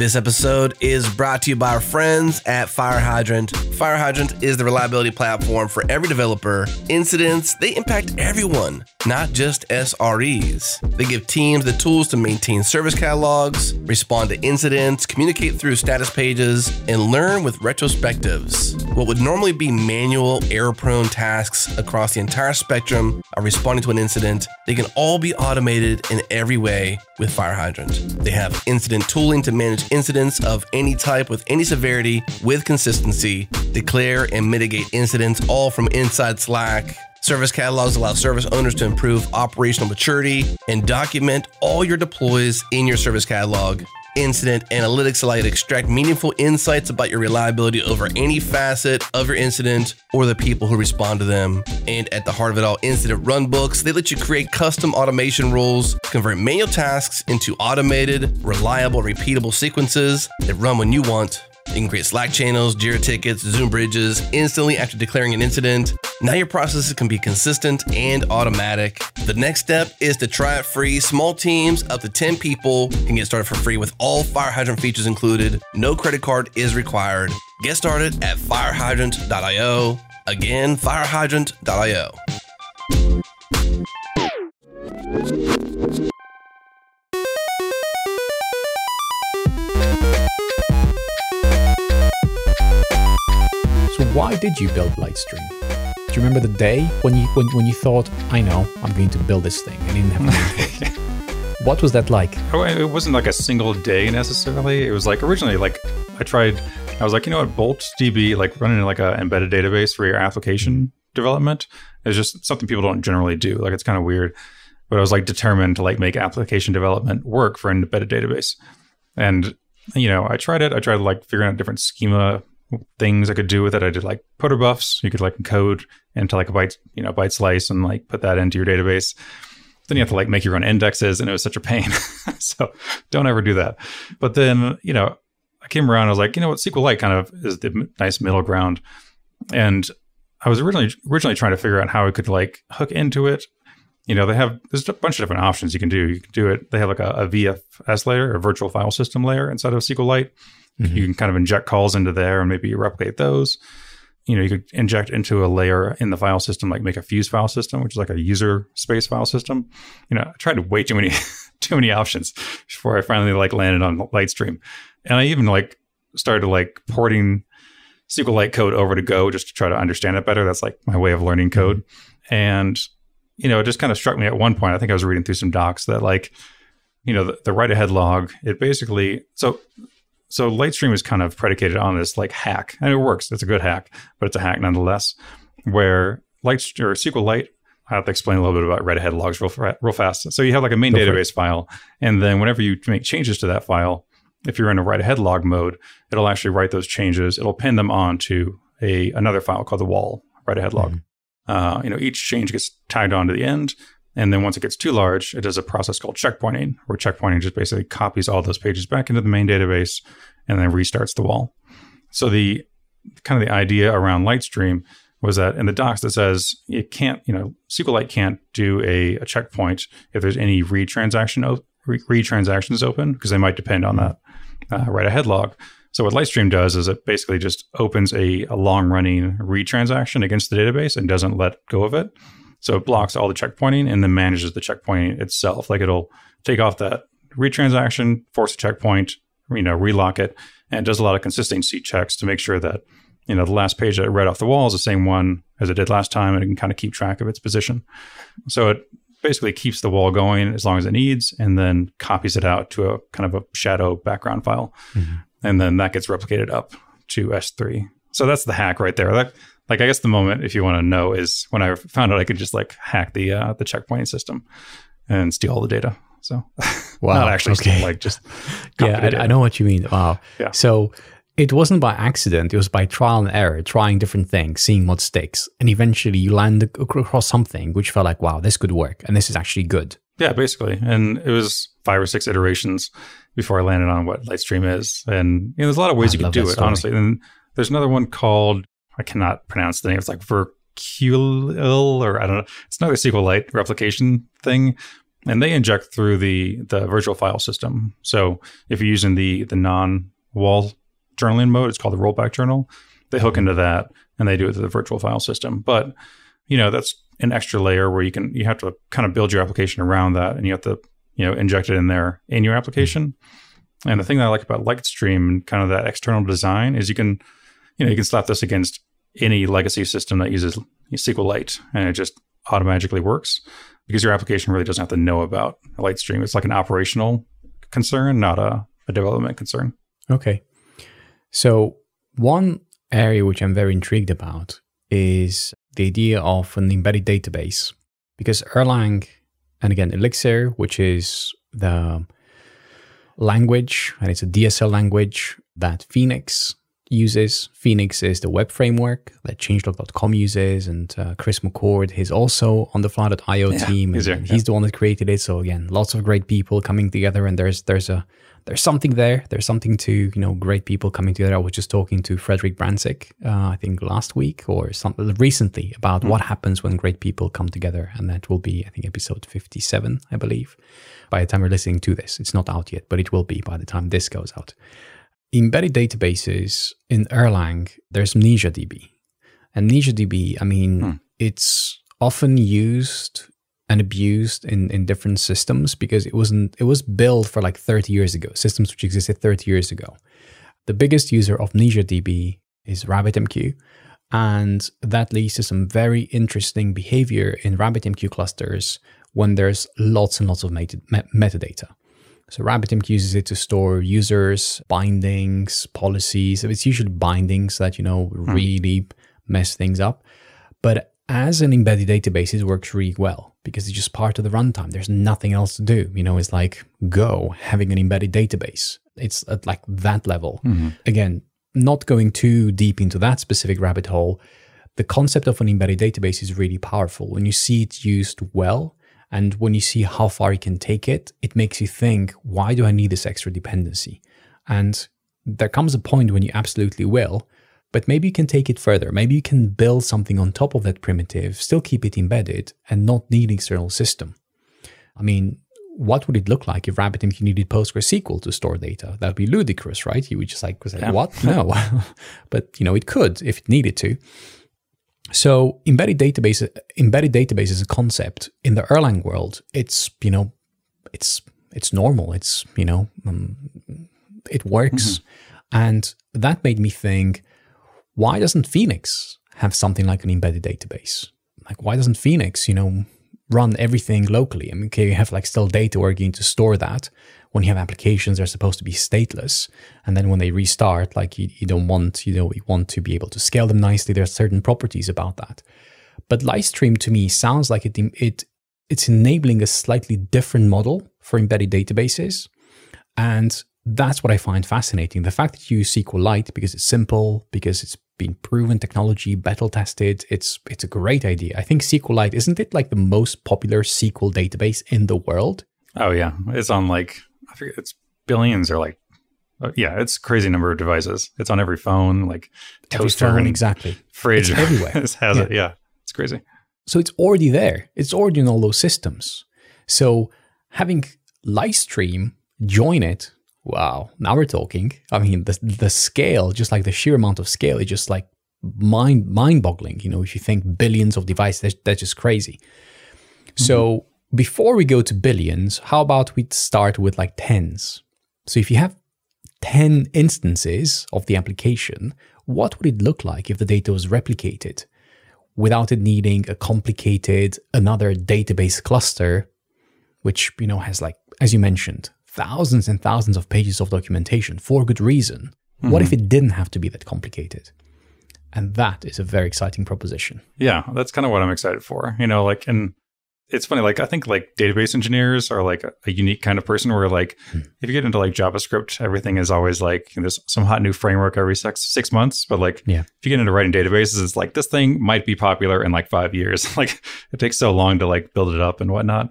This episode is brought to you by our friends at FireHydrant. Fire Hydrant is the reliability platform for every developer. Incidents, they impact everyone, not just SREs. They give teams the tools to maintain service catalogs, respond to incidents, communicate through status pages, and learn with retrospectives. What would normally be manual, error prone tasks across the entire spectrum of responding to an incident, they can all be automated in every way with FireHydrant. They have incident tooling to manage incidents of any type with any severity with consistency, declare and mitigate incidents all from inside Slack. Service catalogs allow service owners to improve operational maturity and document all your deploys in your service catalog. Incident analytics allow you to extract meaningful insights about your reliability over any facet of your incident or the people who respond to them. And at the heart of it all, incident runbooks. They let you create custom automation rules, convert manual tasks into automated, reliable, repeatable sequences that run when you want. You can create Slack channels, Jira tickets, Zoom bridges instantly after declaring an incident. Now your processes can be consistent and automatic. The next step is to try it free. Small teams up to 10 people can get started for free with all FireHydrant features included. No credit card is required. Get started at firehydrant.io. Again, firehydrant.io.
why did you build Litestream? Do you remember the day when you when, when you thought, I know, I'm going to build this thing didn't have a name for it? What was that like?
Oh, it wasn't like a single day necessarily. It was like originally like I tried. I was like, you know what, Bolt DB, like running like an embedded database for your application development is just something people don't generally do. Like it's kind of weird. But I was like determined to like make application development work for an embedded database. And you know, I tried it. I tried like figuring out different schema things I could do with it. I did like protobufs. You could like encode into like a byte, you know, byte slice and like put that into your database. Then you have to like make your own indexes, and it was such a pain. so don't ever do that. But then, you know, I came around. I was like, you know what, SQLite kind of is the nice middle ground. And I was originally originally trying to figure out how I could like hook into it. You know, they have there's a bunch of different options you can do. You can do it. They have like a, a VFS layer, a virtual file system layer inside of SQLite. You can mm-hmm. kind of inject calls into there and maybe replicate those. You know, you could inject into a layer in the file system, like make a fuse file system, which is like a user space file system. You know, I tried way too many too many options before I finally like landed on Litestream. And I even like started like porting SQLite code over to Go just to try to understand it better. That's like my way of learning code. Mm-hmm. And, you know, it just kind of struck me at one point. I think I was reading through some docs that like, you know, the, the write ahead log, it basically, so, so Litestream is kind of predicated on this like hack and it works. It's a good hack, but it's a hack nonetheless where Light or SQLite, I have to explain a little bit about write ahead logs real, real fast. So you have like a main
Go
database file. And then whenever you make changes to that file, if you're in a write ahead log mode, it'll actually write those changes. It'll pin them onto a another file called the WAL write ahead log. Uh, you know, each change gets tagged on to the end, and then once it gets too large, it does a process called checkpointing, where checkpointing just basically copies all those pages back into the main database and then restarts the WAL. So the kind of the idea around Litestream was that in the docs that says it can't, you know, SQLite can't do a, a checkpoint if there's any read transaction o- read transactions open because they might depend on that uh, write ahead log. So what Litestream does is it basically just opens a, a long running read transaction against the database and doesn't let go of it. So it blocks all the checkpointing and then manages the checkpointing itself. Like it'll take off that read transaction, force a checkpoint, you know, relock it, and it does a lot of consistency checks to make sure that you know the last page that it read off the WAL is the same one as it did last time, and it can kind of keep track of its position. So it basically keeps the WAL going as long as it needs, and then copies it out to a kind of a shadow background file, mm-hmm. and then that gets replicated up to S3 So that's the hack right there. That, like I guess the moment if you want to know is when I found out I could just like hack the uh, the checkpoint system and steal all the data. So
Wow,
not actually
okay.
steal, like just
yeah, I. I know what you mean. Wow.
Yeah.
So it wasn't by accident. It was by trial and error, trying different things, seeing what sticks, and eventually you land across something which felt like, wow, this could work, and this is actually good.
Yeah, basically. And it was five or six iterations before I landed on what Litestream is. And you know, there's a lot of ways
I
you can do it,
story.
honestly. And there's another one called I cannot pronounce the name. It's like Verculil or I don't know. It's another SQLite replication thing. And they inject through the the virtual file system. So if you're using the the non WAL journaling mode, it's called the rollback journal. They hook into that and they do it through the virtual file system. But you know, that's an extra layer where you can you have to kind of build your application around that and you have to, you know, inject it in there in your application. And the thing that I like about Litestream and kind of that external design is you can, you know, you can slap this against any legacy system that uses SQLite and it just automatically works because your application really doesn't have to know about Litestream. It's like an operational concern, not a, a development concern.
Okay. So one area which I'm very intrigued about is the idea of an embedded database because Erlang and again Elixir, which is the language and it's a DSL language that Phoenix uses. Phoenix is the web framework that changelog.com uses, and uh, Chris McCord is also on the Fly.io
Yeah,
team.
he's
and
there,
he's
yeah.
the one that created it. So again, lots of great people coming together, and there's there's a there's something there. There's something to you know great people coming together. I was just talking to Frederic Branczyk, uh, I think last week or something recently about what happens when great people come together, and that will be I think episode 57, I believe. By the time you're listening to this, it's not out yet, but it will be by the time this goes out. Embedded databases in Erlang, there's MnesiaDB. MnesiaDB, I mean, hmm. it's often used and abused in, in different systems because it wasn't it was built for like 30 years ago, systems which existed 30 years ago. The biggest user of MnesiaDB is RabbitMQ, and that leads to some very interesting behavior in RabbitMQ clusters when there's lots and lots of meta- metadata. So RabbitMQ uses it to store users, bindings, policies. It's usually bindings that, you know, hmm. really mess things up. But as an embedded database, it works really well because it's just part of the runtime. There's nothing else to do. You know, it's like Go having an embedded database. It's at like that level. Mm-hmm. Again, not going too deep into that specific rabbit hole, the concept of an embedded database is really powerful. When you see it used well, and when you see how far you can take it, it makes you think, why do I need this extra dependency? And there comes a point when you absolutely will, but maybe you can take it further. Maybe you can build something on top of that primitive, still keep it embedded, and not need external system. I mean, what would it look like if RabbitMQ needed PostgreSQL to store data? That would be ludicrous, right? You would just like,
Yeah.
what? No. but, you know, it could if it needed to. So embedded database, embedded database is a concept in the Erlang world. It's you know, it's it's normal. It's you know, um, it works, and that made me think, why doesn't Phoenix have something like an embedded database? Like, why doesn't Phoenix, you know, run everything locally? I mean, okay, you have like still data where you need to store that. When you have applications, they're supposed to be stateless, and then when they restart, like you, you don't want, you know, you want to be able to scale them nicely. There are certain properties about that. But Litestream to me sounds like it, it it's enabling a slightly different model for embedded databases. And that's what I find fascinating. The fact that you use SQLite because it's simple, because it's been proven technology, battle tested, it's it's a great idea. I think SQLite, isn't it like the most popular SQL database in the world?
Oh yeah, it's on like forget it's billions or like uh, yeah, it's a crazy number of devices. It's on every phone, like
Every
toaster
phone,
and
exactly.
fridge
It's everywhere.
has has
Yeah.
it. Yeah, it's crazy.
So it's already there. It's already in all those systems. So having Litestream join it, wow, now we're talking. I mean, the the scale, just like the sheer amount of scale, is just like mind mind boggling. You know, if you think billions of devices, that's, that's just crazy. So before we go to billions, how about we start with like tens? So if you have 10 instances of the application, what would it look like if the data was replicated without it needing a complicated another database cluster, which you know has like, as you mentioned, thousands and thousands of pages of documentation for good reason? What if mm-hmm. it didn't have to be that complicated? And that is a very exciting proposition.
Yeah, that's kind of what I'm excited for. You know, like, and it's funny, like, I think like database engineers are like a, a unique kind of person where, like,
Hmm.
if you get into like JavaScript, everything is always like there's some hot new framework every six, six months. But like,
Yeah.
if you get into writing databases, it's like this thing might be popular in like five years. like, it takes so long to like build it up and whatnot.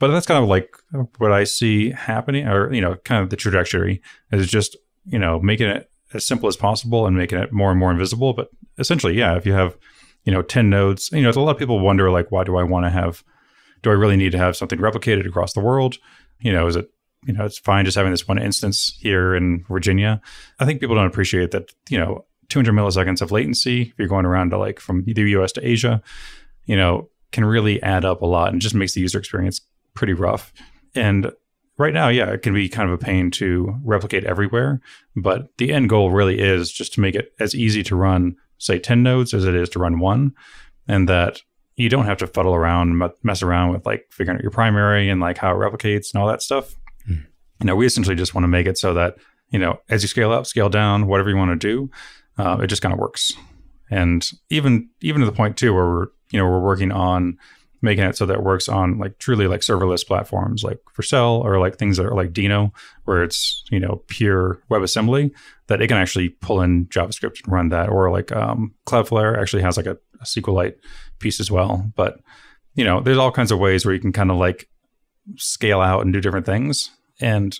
But that's kind of like what I see happening, or, you know, kind of the trajectory is just, you know, making it as simple as possible and making it more and more invisible. But essentially, yeah, if you have, you know, 10 nodes, you know, a lot of people wonder, like, why do I want to have, do I really need to have something replicated across the world? You know, is it, you know, it's fine just having this one instance here in Virginia. I think people don't appreciate that, you know, 200 milliseconds of latency, if you're going around to like from the US to Asia, you know, can really add up a lot and just makes the user experience pretty rough. And right now, yeah, it can be kind of a pain to replicate everywhere. But the end goal really is just to make it as easy to run, say, 10 nodes as it is to run one. And that you don't have to fuddle around, mess around with like figuring out your primary and like how it replicates and all that stuff.
Hmm.
You know, we essentially just want to make it so that, you know, as you scale up, scale down, whatever you want to do, uh, it just kind of works. And even even to the point too where we're you know we're working on making it so that it works on like truly like serverless platforms like Vercel or like things that are like Deno where it's you know pure WebAssembly that it can actually pull in JavaScript and run that or like um, Cloudflare actually has like a, a SQLite piece as well. But you know there's all kinds of ways where you can kind of like scale out and do different things and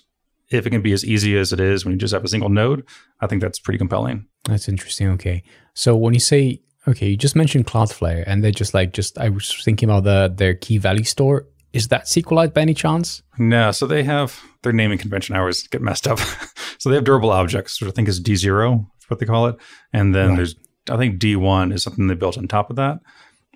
if it can be as easy as it is when you just have a single node, I think that's pretty compelling.
That's interesting. Okay. So when you say, okay, you just mentioned Cloudflare and they're just like, just, I was thinking about the, their key value store. Is that SQLite by any chance?
No, so they have their naming convention. I always get messed up. so they have durable objects, which I think is D0, is what they call it. And then
Right.
there's, I think D1 is something they built on top of that,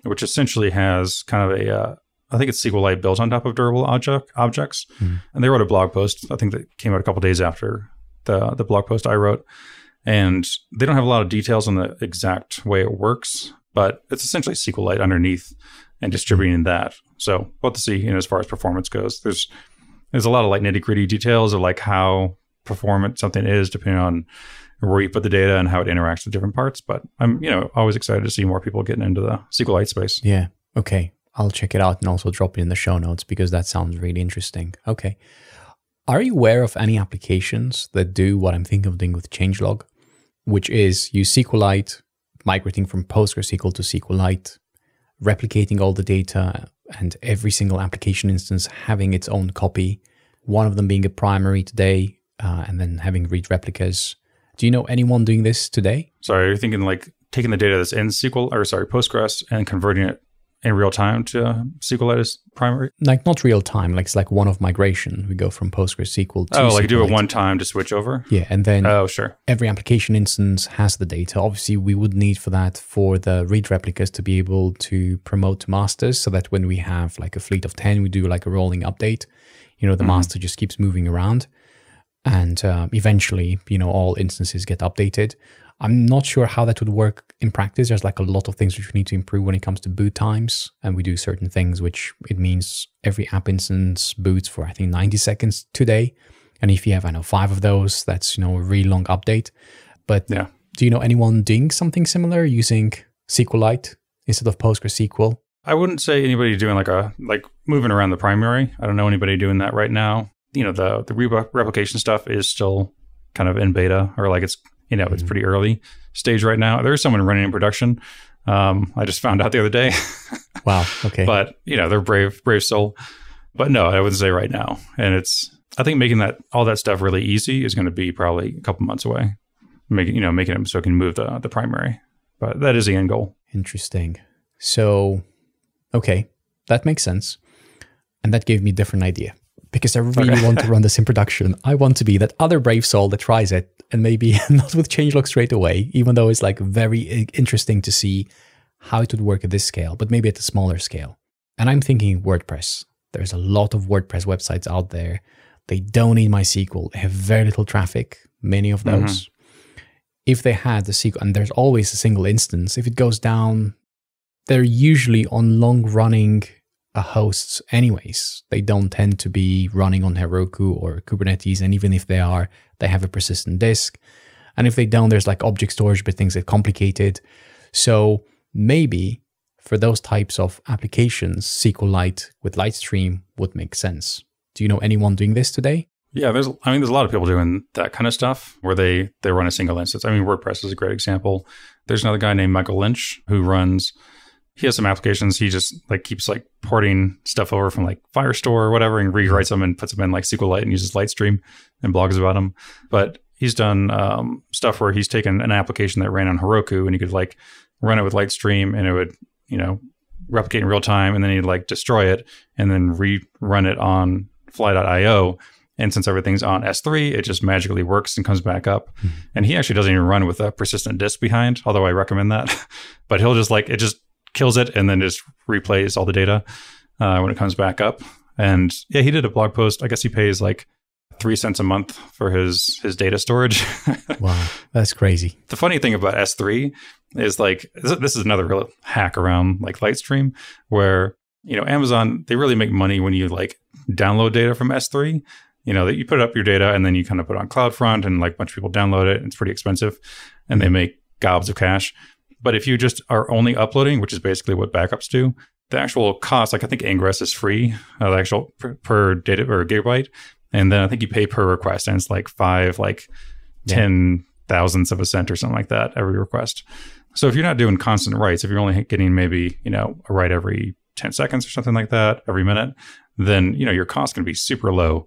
which essentially has kind of a, uh, I think it's SQLite built on top of durable object objects.
Hmm.
And they wrote a blog post. I think that came out a couple days after the the blog post I wrote. And they don't have a lot of details on the exact way it works, but it's essentially SQLite underneath and distributing that. So we'll have to see, you know, as far as performance goes. There's there's a lot of like nitty gritty details of like how performant something is depending on where you put the data and how it interacts with different parts. But I'm, you know, always excited to see more people getting into the SQLite space.
Yeah. Okay. I'll check it out and also drop it in the show notes because that sounds really interesting. Okay. Are you aware of any applications that do what I'm thinking of doing with Changelog, which is use SQLite, migrating from PostgreSQL to SQLite, replicating all the data, and every single application instance having its own copy, one of them being a primary today, uh, and then having read replicas. Do you know anyone doing this today?
Sorry, you're thinking like taking the data that's in SQL or sorry, Postgres and converting it in real time to SQLite as primary?
Like not real time, like it's like one of migration. We go from PostgreSQL to
Oh, like do it one time to switch over?
Yeah, and then
Oh, sure.
every application instance has the data. Obviously, we would need for that for the read replicas to be able to promote to masters so that when we have like a fleet of 10, we do like a rolling update. You know, the master just keeps moving around and uh, eventually, you know, all instances get updated. I'm not sure how that would work in practice. There's like a lot of things which we need to improve when it comes to boot times. And we do certain things, which it means every app instance boots for, I think, 90 seconds today. And if you have, I know, five of those, that's, you know, a really long update. But
Yeah.
do you know anyone doing something similar using SQLite instead of PostgreSQL?
I wouldn't say anybody doing like a like moving around the primary. I don't know anybody doing that right now. You know, the the re- replication stuff is still kind of in beta or like it's you know it's pretty early stage right now. There is someone running in production. Um, I just found out the other day,
Wow. Okay.
but you know they're brave brave soul. But no, I wouldn't say right now. And it's I think making that all that stuff really easy is going to be probably a couple months away. Making you know making it so it can move the the primary. But that is the end goal.
Interesting. So, okay, that makes sense. And that gave me a different idea because I really
Okay.
want to run this in production. I want to be that other brave soul that tries it and maybe not with changelog straight away, even though it's like very interesting to see how it would work at this scale, but maybe at a smaller scale. And I'm thinking WordPress. There's a lot of WordPress websites out there. They don't need MySQL, they have very little traffic, many of
Mhm.
those. If they had the SQL, and there's always a single instance, if it goes down, they're usually on long running uh, hosts, anyways. They don't tend to be running on Heroku or Kubernetes. And even if they are, they have a persistent disk. And if they don't, there's like object storage, but things get complicated. So maybe for those types of applications, SQLite with Litestream would make sense. Do you know anyone doing this today?
Yeah, there's I mean there's a lot of people doing that kind of stuff where they they run a single instance. I mean WordPress is a great example. There's another guy named Michael Lynch who runs he has some applications he just like keeps like porting stuff over from like Firestore or whatever and rewrites them and puts them in like SQLite and uses Litestream and blogs about them. But he's done um, stuff where he's taken an application that ran on Heroku and he could like run it with Litestream and it would, you know, replicate in real time and then he'd like destroy it and then rerun it on fly.io and since everything's on S3, it just magically works and comes back up. Mm-hmm. And he actually doesn't even run with a persistent disk behind, although I recommend that. but he'll just like, it just kills it and then just replays all the data uh, when it comes back up. And yeah, he did a blog post. I guess he pays like three cents a month for his his data storage.
wow, that's crazy.
The funny thing about S3 is like this is another real hack around like Litestream, where you know Amazon they really make money when you like download data from S3 you know that you put up your data and then you kind of put on CloudFront and like a bunch of people download it. It's pretty expensive, and they make gobs of cash. But if you just are only uploading, which is basically what backups do, the actual cost, like I think Ingress is free, uh, the actual per, per, data or gigabyte, and then I think you pay per request, and it's like five, like yeah. ten thousandths of a cent or something like that every request. So if you're not doing constant writes, if you're only getting maybe you know a write every ten seconds or something like that every minute, then you know your cost can be super low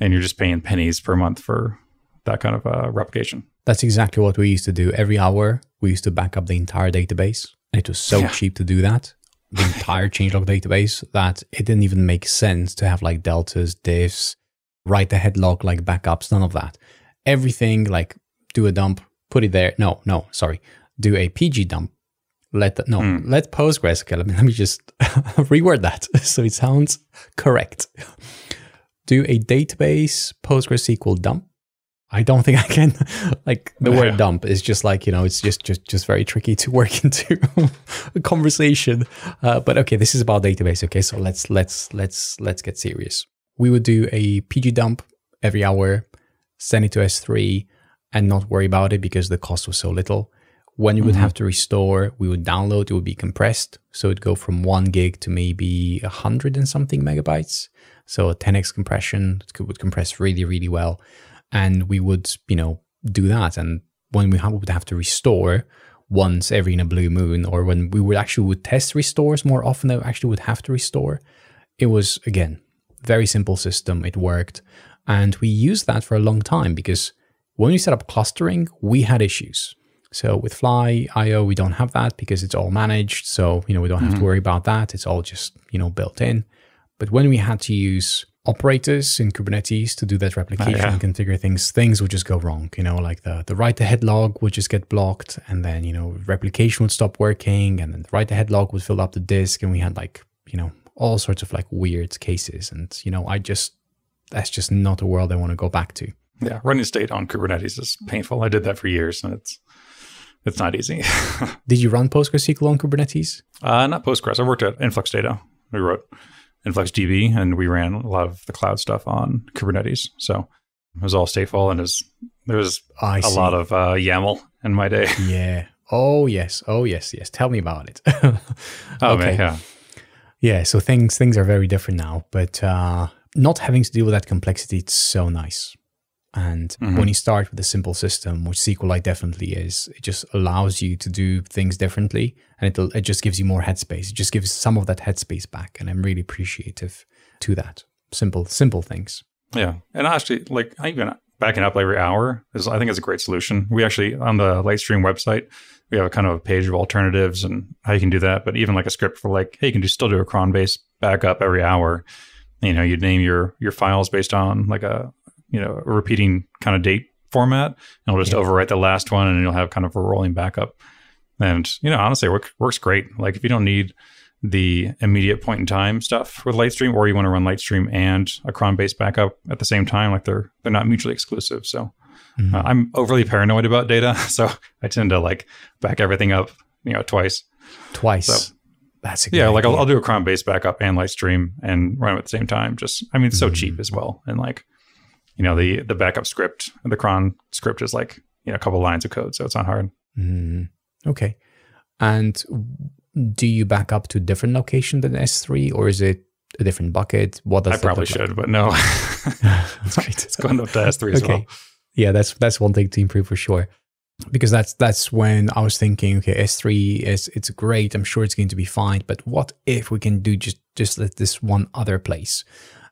and you're just paying pennies per month for that kind of uh, replication.
That's exactly what we used to do. Every hour, we used to back up the entire database. And it was so yeah. cheap to do that, the entire changelog database, that it didn't even make sense to have like deltas, diffs, write ahead log like backups, none of that. Everything like do a dump, put it there. No, no, sorry. Do a PG dump. Let the, no, mm. let PostgreSQL. Let me, let me just reword that so it sounds correct do a database PostgreSQL dump. I don't think I can. like the yeah. word dump is just like you know, it's just just just very tricky to work into a conversation. Uh, but okay, this is about database. Okay, so let's let's let's let's get serious. We would do a PG dump every hour, send it to S3, and not worry about it because the cost was so little. When you would mm-hmm. have to restore, we would download. It would be compressed, so it'd go from one gig to maybe a hundred and something megabytes so a 10x compression would compress really, really well. And we would, you know, do that. And when we would have to restore once every in a blue moon, or when we would actually would test restores more often than we actually would have to restore, it was again very simple system. It worked, and we used that for a long time because when we set up clustering, we had issues. So with Fly IO, we don't have that because it's all managed. So you know we don't have mm-hmm. to worry about that. It's all just you know built in. But when we had to use operators in Kubernetes to do that replication oh, yeah. and configure things, things would just go wrong. You know, like the, the write ahead log would just get blocked and then, you know, replication would stop working and then the write ahead log would fill up the disk and we had like, you know, all sorts of like weird cases. And, you know, I just, that's just not a world I want to go back to.
Yeah. Running state on Kubernetes is painful. I did that for years and it's, it's not easy.
did you run PostgreSQL on Kubernetes?
Uh, not Postgres. I worked at Influx Data. We wrote InfluxDB, and we ran a lot of the cloud stuff on Kubernetes. So it was all stateful, and was, there was I a see. lot of uh, YAML in my day.
Yeah. Oh yes. Oh yes. Yes. Tell me about it.
oh okay. man, yeah.
Yeah. So things things are very different now, but uh, not having to deal with that complexity, it's so nice. And mm-hmm. when you start with a simple system, which SQLite definitely is, it just allows you to do things differently, and it it just gives you more headspace. It just gives some of that headspace back, and I'm really appreciative to that. Simple, simple things.
Yeah, and actually, like I even backing up every hour is I think is a great solution. We actually on the Litestream website we have a kind of a page of alternatives and how you can do that. But even like a script for like, hey, you can do still do a cron based backup every hour. You know, you'd name your your files based on like a you know, a repeating kind of date format, and it'll just yeah. overwrite the last one, and you'll have kind of a rolling backup. And you know, honestly, it work, works great. Like if you don't need the immediate point in time stuff with Litestream, or you want to run Litestream and a cron based backup at the same time, like they're they're not mutually exclusive. So mm-hmm. uh, I'm overly paranoid about data, so I tend to like back everything up, you know, twice.
Twice. So, that's
yeah. Like I'll, I'll, do a cron based backup and Litestream and run them at the same time. Just I mean, it's so mm-hmm. cheap as well, and like you know the the backup script the cron script is like you know a couple lines of code, so it's not hard.
Mm, okay. And do you back up to a different location than S3 or is it a different bucket? What does
I probably
look like?
should, but no,
That's great.
it's going up to S3 as
okay.
well.
Yeah, that's that's one thing to improve for sure. Because that's that's when I was thinking, okay, S3 is it's great. I'm sure it's going to be fine. But what if we can do just just let this one other place?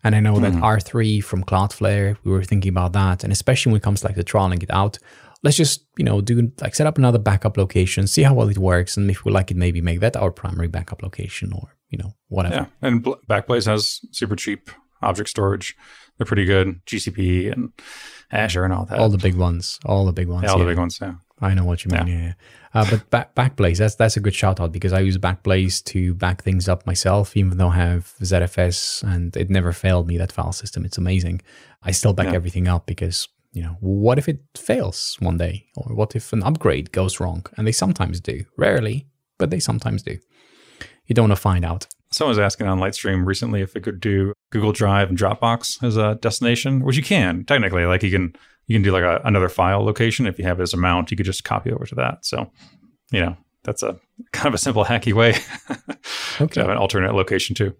And I know that
Mhm.
R3 from Cloudflare, we were thinking about that. And especially when it comes to like the trialing it out, let's just, you know, do like set up another backup location, see how well it works. And if we like it, maybe make that our primary backup location or, you know, whatever.
Yeah, and Backblaze has super cheap object storage. They're pretty good. GCP and Azure and all that.
All the big ones, all the big ones.
yeah, all the big ones. Yeah.
I know what you mean. Yeah, yeah. Uh, but back, Backblaze, that's that's a good shout out because I use Backblaze to back things up myself, even though I have ZFS and it never failed me that file system. It's amazing. I still back
Yeah.
everything up because you know what if it fails one day, or what if an upgrade goes wrong? And they sometimes do, rarely, but they sometimes do. You don't want to find out.
Someone was asking on Litestream recently if it could do Google Drive and Dropbox as a destination, which you can technically. Like you can you can do like a, another file location if you have it as a mount. You could just copy over to that. So, you know, that's a kind of a simple hacky way
Okay.
to have an alternate location too.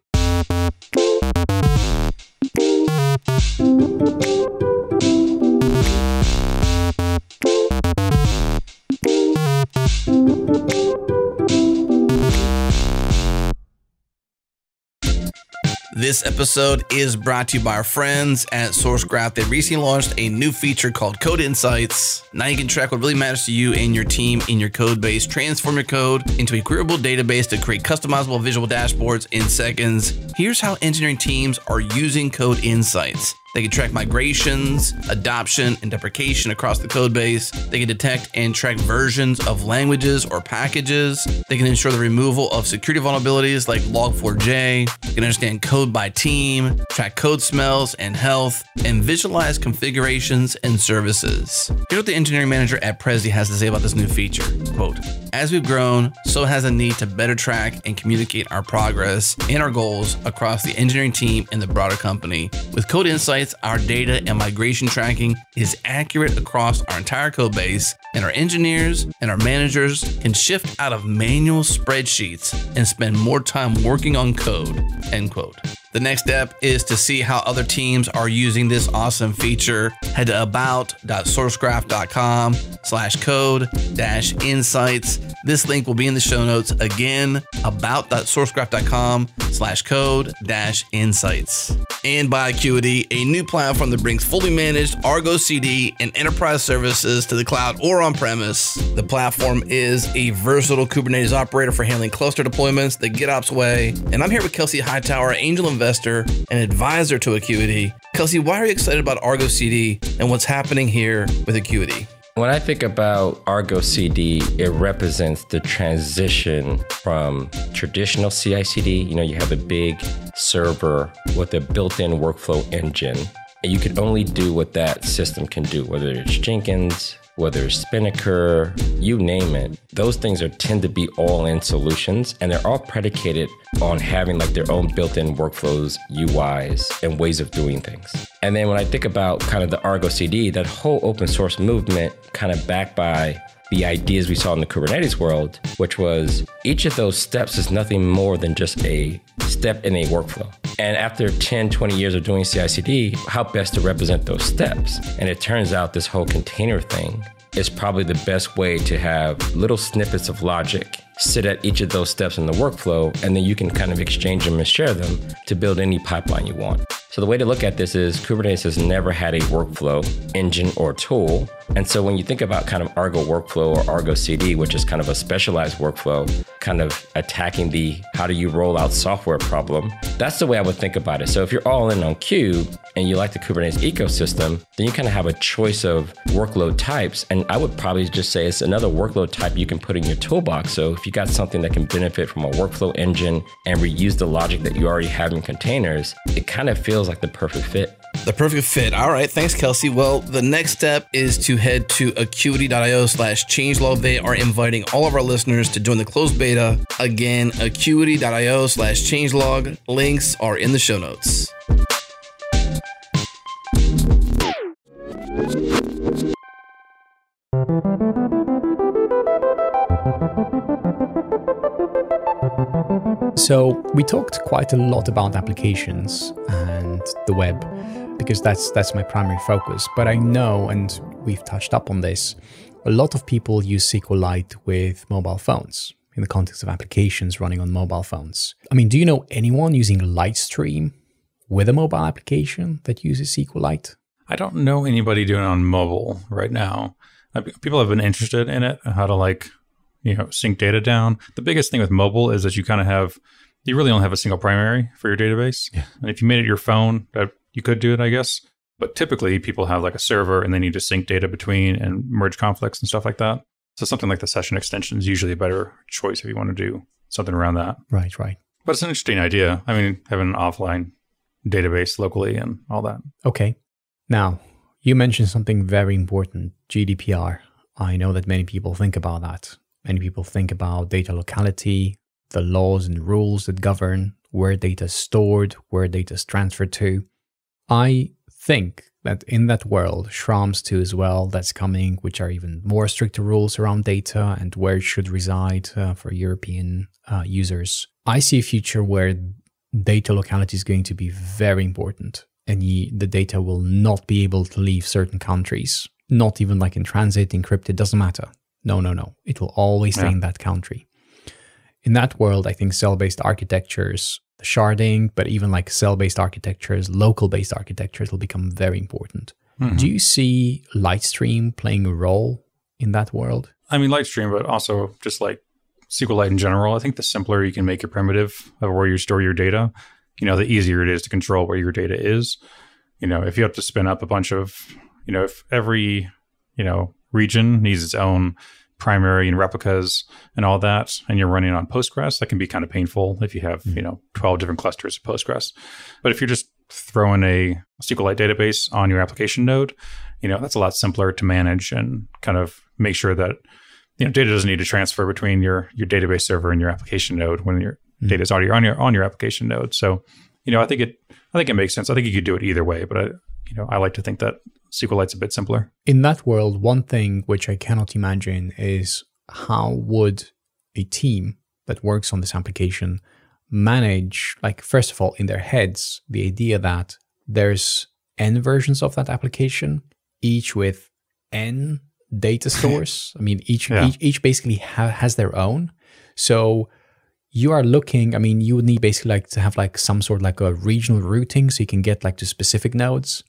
This episode is brought to you by our friends at SourceGraph. They recently launched a new feature called Code Insights. Now you can track what really matters to you and your team in your code base, transform your code into a queryable database to create customizable visual dashboards in seconds. Here's how engineering teams are using Code Insights. They can track migrations, adoption, and deprecation across the code base. They can detect and track versions of languages or packages. They can ensure the removal of security vulnerabilities like Log4j. They can understand code by team, track code smells and health, and visualize configurations and services. Here's what the engineering manager at Prezi has to say about this new feature. Quote, as we've grown, so has the need to better track and communicate our progress and our goals across the engineering team and the broader company. With Code Insights, our data and migration tracking is accurate across our entire code base, and our engineers and our managers can shift out of manual spreadsheets and spend more time working on code. End quote. The next step is to see how other teams are using this awesome feature. Head to about.sourcegraph.com slash code dash insights. This link will be in the show notes again, about.sourcegraph.com slash code dash insights. And by Akuity, a new platform that brings fully managed Argo CD and enterprise services to the cloud or on premise. The platform is a versatile Kubernetes operator for handling cluster deployments the GitOps way. And I'm here with Kelsey Hightower, angel investor and advisor to Akuity. Kelsey, why are you excited about Argo CD and what's happening here with Akuity?
When I think about Argo CD, it represents the transition from traditional CI CD. You know, you have a big server with a built in workflow engine, and you can only do what that system can do, whether it's Jenkins, whether it's Spinnaker, you name it. Those things are tend to be all in solutions, and they're all predicated on having like their own built in workflows, UIs, and ways of doing things. And then when I think about kind of the Argo CD, that whole open source movement, kind of backed by the ideas we saw in the Kubernetes world, which was each of those steps is nothing more than just a step in a workflow. And after 10, 20 years of doing CI CD, how best to represent those steps? And it turns out this whole container thing is probably the best way to have little snippets of logic sit at each of those steps in the workflow, and then you can kind of exchange them and share them to build any pipeline you want. So the way to look at this is Kubernetes has never had a workflow engine or tool. And so when you think about kind of Argo workflow or Argo CD, which is kind of a specialized workflow, kind of attacking the how do you roll out software problem, that's the way I would think about it. So if you're all in on Kube and you like the Kubernetes ecosystem, then you kind of have a choice of workload types. And I would probably just say it's another workload type you can put in your toolbox. So if you got something that can benefit from a workflow engine and reuse the logic that you already have in containers, it kind of feels feels like the perfect fit.
The perfect fit. All right. Thanks, Kelsey. Well, the next step is to head to akuity.io slash changelog. They are inviting all of our listeners to join the closed beta. Again, akuity.io slash changelog. Links are in the show notes.
So, we talked quite a lot about applications and the web because that's that's my primary focus, but I know and we've touched up on this, a lot of people use SQLite with mobile phones in the context of applications running on mobile phones. I mean, do you know anyone using Litestream with a mobile application that uses SQLite?
I don't know anybody doing it on mobile right now. Uh, people have been interested in it, how to like, you know, sync data down. The biggest thing with mobile is that you kind of have, you really only have a single primary for your database.
Yeah.
And if you made it your phone, that you could do it, I guess. But typically, people have like a server and they need to sync data between and merge conflicts and stuff like that. So something like the session extension is usually a better choice if you want to do something around that.
Right, right.
But it's an interesting idea. I mean, having an offline database locally and all that.
Okay. Now, you mentioned something very important GDPR. I know that many people think about that. Many people think about data locality, the laws and rules that govern where data is stored, where data is transferred to. I think that in that world, Schrems 2 as well, that's coming, which are even more stricter rules around data and where it should reside uh, for European uh, users. I see a future where data locality is going to be very important and ye, the data will not be able to leave certain countries, not even like in transit, encrypted, doesn't matter. No, no, no. It will always stay in that country. In that world, I think cell based architectures, the sharding, but even like cell based architectures, local based architectures will become very important.
Mhm.
Do you see Litestream playing a role in that world?
I mean, Litestream, but also just like SQLite in general. I think the simpler you can make your primitive of where you store your data, you know, the easier it is to control where your data is. You know, if you have to spin up a bunch of, you know, if every, you know, region needs its own primary and replicas and all that, and you're running on Postgres, that can be kind of painful if you have, you know, 12 different clusters of Postgres. But if you're just throwing a SQLite database on your application node, you know, that's a lot simpler to manage and kind of make sure that you know data doesn't need to transfer between your your database server and your application node when your
Mm.
data is already on your on your application node. So, you know, I think it I think it makes sense. I think you could do it either way, but I you know I like to think that SQLite's a bit simpler.
In that world, one thing which I cannot imagine is how would a team that works on this application manage, like, first of all, in their heads, the idea that there's n versions of that application, each with n data stores. I mean, each
Yeah.
each, each basically ha- has their own. So you are looking. I mean, you would need basically like to have like some sort of like a regional routing, so you can get like to specific nodes,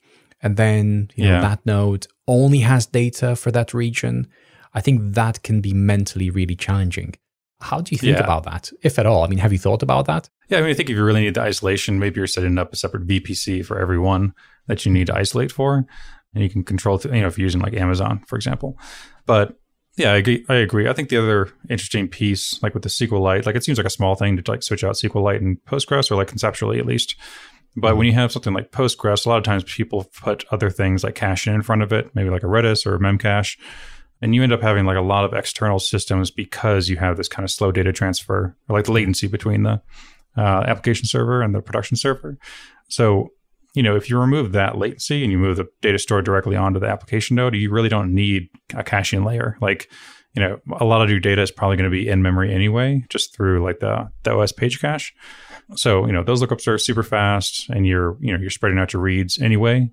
and then you know
Yeah.
that node only has data for that region. I think that can be mentally really challenging. How do you think
Yeah.
about that, if at all? I mean, have you thought about that?
Yeah, I mean, I think if you really need the isolation, maybe you're setting up a separate VPC for every one that you need to isolate for, and you can control. You know, if you're using like Amazon, for example. But yeah, I agree. I agree. I think the other interesting piece, like with the SQLite, like it seems like a small thing to like switch out SQLite and Postgres, or like conceptually at least. But when you have something like Postgres, a lot of times people put other things like caching in front of it, maybe like a Redis or a Memcache, and you end up having like a lot of external systems because you have this kind of slow data transfer, or like the latency between the uh, application server and the production server. So, you know, if you remove that latency and you move the data store directly onto the application node, you really don't need a caching layer. Like, you know, a lot of your data is probably going to be in memory anyway, just through like the, the OS page cache. So, you know, those lookups are super fast and you're, you know, you're spreading out your reads anyway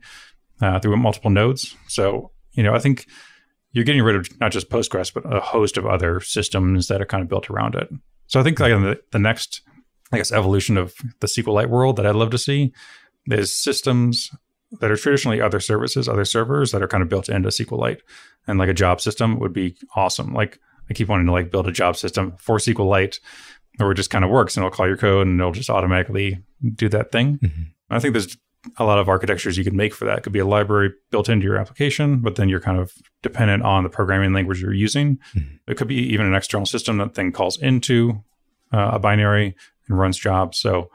uh, through multiple nodes. So, you know, I think you're getting rid of not just Postgres, but a host of other systems that are kind of built around it. So I think like the, the next, I guess, evolution of the SQLite world that I'd love to see is systems that are traditionally other services, other servers that are kind of built into SQLite. And like a job system would be awesome. Like I keep wanting to like build a job system for SQLite where it just kind of works and it'll call your code and it'll just automatically do that thing. I think there's a lot of architectures you can make for that. It could be a library built into your application, but then you're kind of dependent on the programming language you're using. It could be even an external system that thing calls into uh, a binary and runs jobs. So,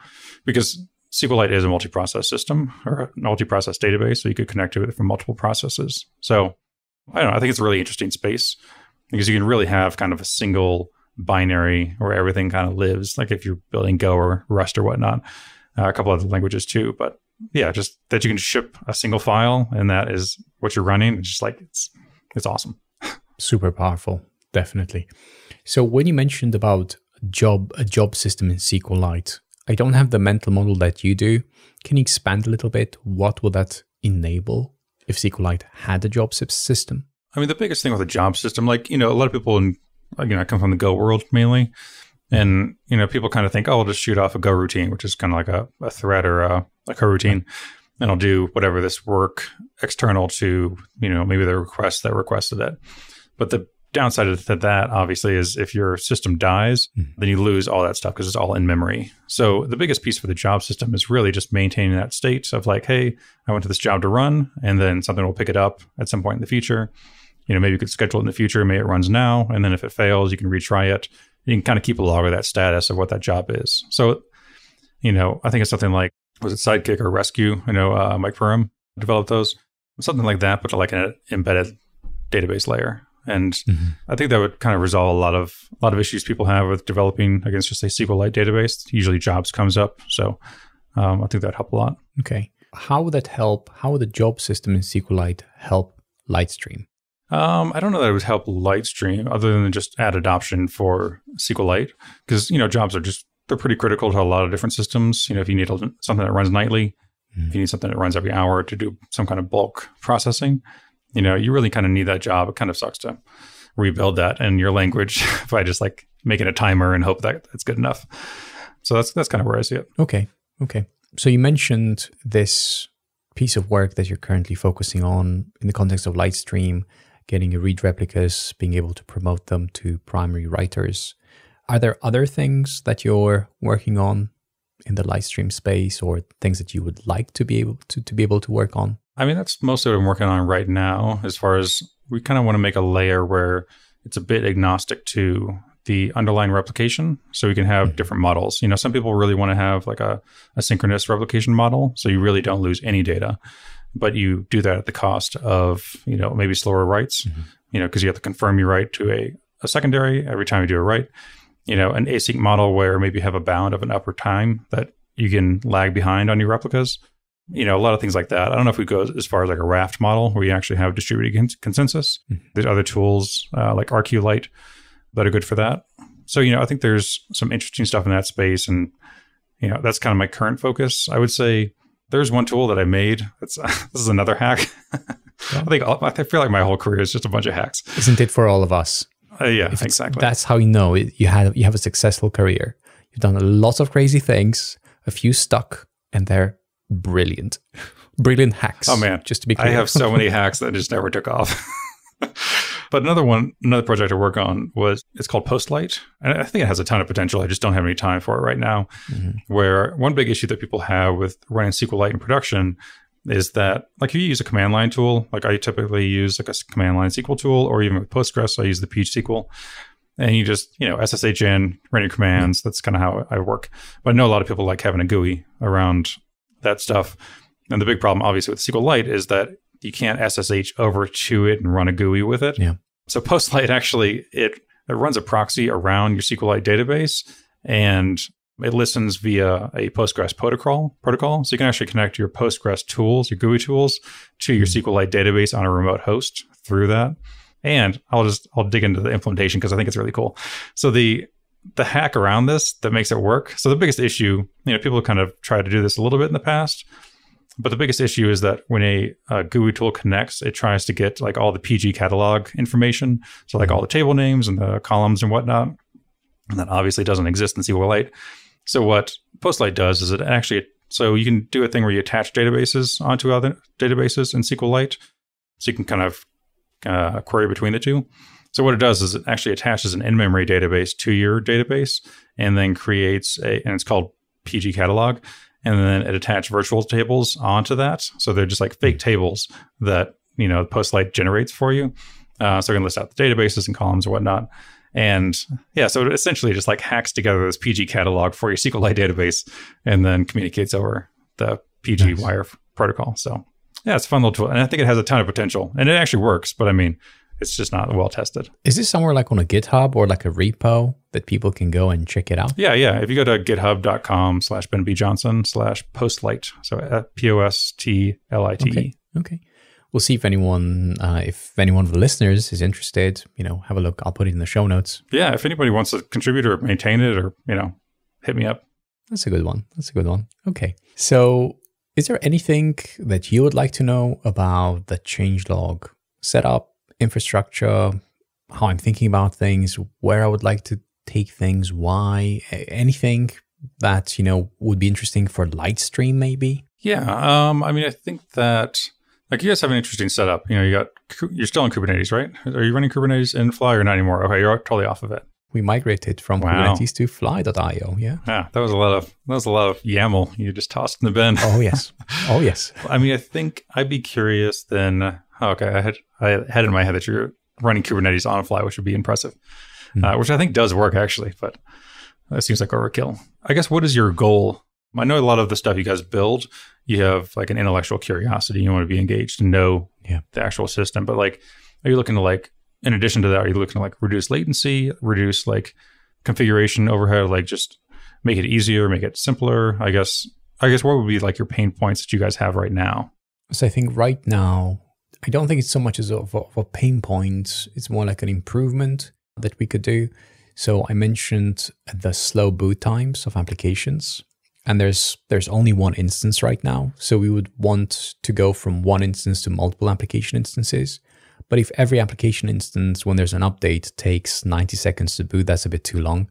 because SQLite is a multi-process system or a multi-process database, so you could connect to it from multiple processes. So, I don't know. I think it's a really interesting space because you can really have kind of a single binary where everything kind of lives. Like if you're building Go or Rust or whatnot, uh, a couple other languages too. But yeah, just that you can ship a single file and that is what you're running. It's just like it's it's awesome.
Super powerful, definitely. So when you mentioned about job a job system in SQLite. I don't have the mental model that you do. Can you expand a little bit? What will that enable if SQLite had a job system?
I mean, the biggest thing with a job system, like, you know, a lot of people in, you know, I come from the Go world mainly. And, you know, people kind of think, oh, I'll just shoot off a Go routine, which is kind of like a, a thread or a, a coroutine. And I'll do whatever this work external to, you know, maybe the request that requested it. But the downside to that, obviously, is if your system dies, then you lose all that stuff because it's all in memory. So the biggest piece for the job system is really just maintaining that state of like, hey, I went to this job to run, and then something will pick it up at some point in the future. You know, maybe you could schedule it in the future, maybe it runs now, and then if it fails, you can retry it. You can kind of keep a log of that status of what that job is. So, you know, I think it's something like was it Sidekiq or Resque? I know uh, Mike Perham developed those, something like that, but like an embedded database layer. And I think that would kind of resolve a lot of a lot of issues people have with developing against just a SQLite database. Usually, jobs comes up, so um, I think that'd help a lot.
Okay. How would that help? How would the job system in SQLite help Litestream?
Um, I don't know that it would help Litestream other than just add adoption for SQLite because you know jobs are just they're pretty critical to a lot of different systems. You know, if you need something that runs nightly, if you need something that runs every hour to do some kind of bulk processing, you know, you really kind of need that job. It kind of sucks to rebuild that in your language by just like making a timer and hope that it's good enough. So that's that's kind of where I see it.
Okay. Okay. So you mentioned this piece of work that you're currently focusing on in the context of Litestream, getting your read replicas, being able to promote them to primary writers. Are there other things that you're working on in the Litestream space or things that you would like to be able to, to be able to work on?
I mean, that's mostly what I'm working on right now. As far as we kind of want to make a layer where it's a bit agnostic to the underlying replication, so we can have hmm. different models. You know, some people really want to have like a, a synchronous replication model, so you really don't lose any data, but you do that at the cost of you know maybe slower writes. Mm-hmm. You know, because you have to confirm your write to a, a secondary every time you do a write. You know, an async model where maybe you have a bound of an upper time that you can lag behind on your replicas you know, a lot of things like that. I don't know if we go as far as like a raft model where you actually have distributed cons- consensus. There's other tools uh, like RQLite that are good for that. So, you know, I think there's some interesting stuff in that space. And, you know, that's kind of my current focus. I would say there's one tool that I made. That's this is another hack. I think all, I feel like my whole career is just a bunch of hacks.
Isn't it for all of us?
Uh, yeah,
If
exactly.
That's how you know it, you had you have a successful career. You've done a lot of crazy things, a few stuck, and they're brilliant, brilliant hacks.
Oh, man.
just to be clear, I
have so many hacks that just never took off. but another one, another project I work on was it's called Postlite, and I think it has a ton of potential. I just don't have any time for it right now. Mm-hmm. Where one big issue that people have with running SQLite in production is that, like, if you use a command line tool, like I typically use like a command line SQL tool, or even with Postgres, I use the Peach SQL. And you just, you know, SSH in, run your commands. Mm-hmm. That's kind of how I work. But I know a lot of people like having a GUI around that stuff. And the big problem, obviously, with SQLite is that you can't SSH over to it and run a GUI with it.
Yeah.
So Postlite actually it it runs a proxy around your SQLite database and it listens via a Postgres protocol protocol. So you can actually connect your Postgres tools, your GUI tools, to your hmm. SQLite database on a remote host through that. And I'll just I'll dig into the implementation because I think it's really cool. So the the hack around this that makes it work. So the biggest issue, you know, people kind of tried to do this a little bit in the past, but the biggest issue is that when a, a GUI tool connects, it tries to get like all the PG catalog information, so like all the table names and the columns and whatnot, and that obviously doesn't exist in SQLite. So what Postlite does is it actually so you can do a thing where you attach databases onto other databases in SQLite, so you can kind of uh, query between the two. So what it does is it actually attaches an in-memory database to your database, and then creates a and it's called PG catalog, and then it attached virtual tables onto that. So they're just like fake tables that you know Postlite generates for you. Uh, so it can list out the databases and columns or whatnot. And yeah, so it essentially just like hacks together this PG catalog for your SQLite database, and then communicates over the PG
Nice.
wire protocol. So yeah, it's a fun little tool, and I think it has a ton of potential, and it actually works. But I mean, it's just not well tested.
Is this somewhere like on a GitHub or like a repo that people can go and check it out?
Yeah, yeah. If you go to github.com slash Ben B. Johnson slash postlite, so P O S T L I T
Okay.
E.
Okay. we'll see if anyone, uh, if anyone of the listeners is interested, you know, have a look. I'll put it in the show notes.
Yeah, if anybody wants to contribute or maintain it, or you know, hit me up.
That's a good one. That's a good one. Okay. So, is there anything that you would like to know about the changelog setup, infrastructure, how I'm thinking about things, where I would like to take things, why, anything that, you know, would be interesting for Litestream maybe?
Yeah, um, I mean, I think that like you guys have an interesting setup. You know, you got you're still in Kubernetes, right? Are you running Kubernetes in Fly or not anymore? Okay, you're totally off of it.
We migrated from
Wow.
Kubernetes to fly.io. Yeah.
Yeah, that was a lot of that was a lot of YAML you just tossed in the bin.
Oh, yes. oh, yes.
I mean, I think I'd be curious then. Oh, okay, I had I had in my head that you're running Kubernetes on a Fly, which would be impressive, uh, which I think does work actually, but that seems like overkill. I guess what is your goal? I know a lot of the stuff you guys build, you have like an intellectual curiosity. You want to be engaged and know
Yeah.
the actual system, but like, are you looking to like, in addition to that, are you looking to like reduce latency, reduce like configuration overhead, like just make it easier, make it simpler? I guess. I guess what would be like your pain points that you guys have right now?
So I think right now, I don't think it's so much as of a, of a pain point. It's more like an improvement that we could do. So I mentioned the slow boot times of applications, and there's there's only one instance right now. So we would want to go from one instance to multiple application instances. But if every application instance, when there's an update, takes 90 seconds to boot, that's a bit too long.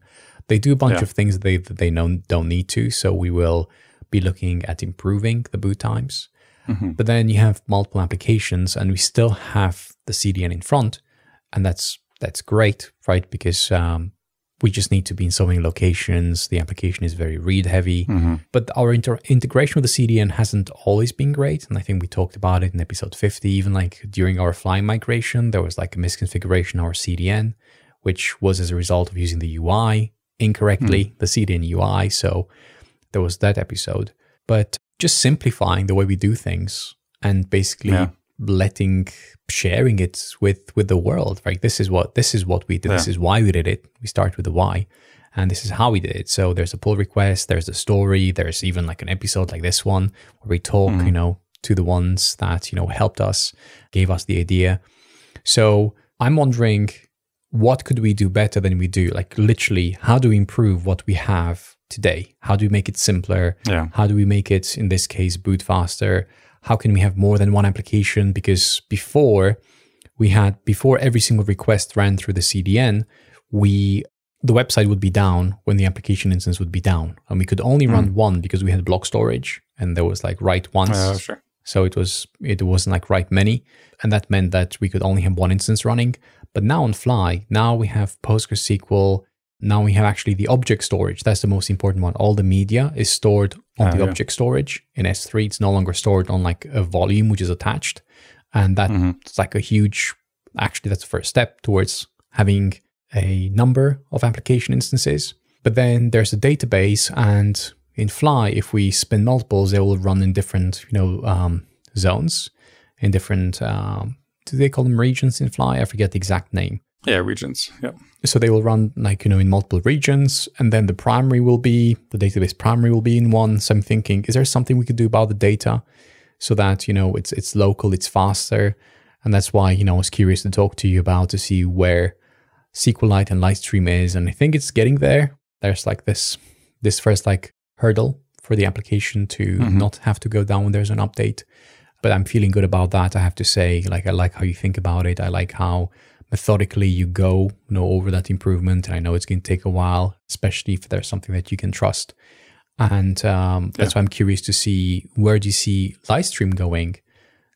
They do a bunch
Yeah.
of things that they that they know, don't need to. So we will be looking at improving the boot times. Mm-hmm. But then you have multiple applications, and we still have the CDN in front, and that's that's great, right? Because um, we just need to be in so many locations. The application is very read heavy, mm-hmm. but our inter- integration with the CDN hasn't always been great. And I think we talked about it in episode 50. Even like during our fly migration, there was like a misconfiguration of our CDN, which was as a result of using the UI incorrectly, mm-hmm. the CDN UI. So there was that episode. But just simplifying the way we do things and basically
Yeah.
letting sharing it with with the world right? This is what this is what we did. This is why we did it. We start with the why and this is how we did it. So there's a pull request there's a story there's even like an episode like this one where we talk hmm. you know to the ones that you know helped us gave us the idea. So i'm wondering what could we do better than we do? Like literally how do we improve what we have today how do we make it simpler
Yeah.
how do we make it in this case boot faster how can we have more than one application because before we had before every single request ran through the cdn we the website would be down when the application instance would be down and we could only run one because we had block storage and there was like write once
Uh, sure.
so it was it wasn't like write many, and that meant that we could only have one instance running. But now on Fly, now we have PostgreSQL. Now we have actually the object storage. That's the most important one. All the media is stored on
Ah,
the
yeah.
object storage. In S3, it's no longer stored on like a volume which is attached, and that's like a huge. Actually, that's the first step towards having a number of application instances. But then there's a database, and in Fly, if we spin multiples, they will run in different, you know, um, zones, in different. Um, do they call them regions in Fly? I forget the exact name.
Yeah, regions. Yep.
So they will run like you know in multiple regions, and then the primary will be the database primary will be in one. So I'm thinking, is there something we could do about the data so that you know it's it's local, it's faster, and that's why you know I was curious to talk to you about to see where SQLite and Litestream is, and I think it's getting there. There's like this this first like hurdle for the application to mm-hmm. not have to go down when there's an update. But I'm feeling good about that. I have to say, like I like how you think about it. I like how methodically you go you know over that improvement and i know it's going to take a while especially if there's something that you can trust and um, that's why i'm curious to see where do you see Litestream going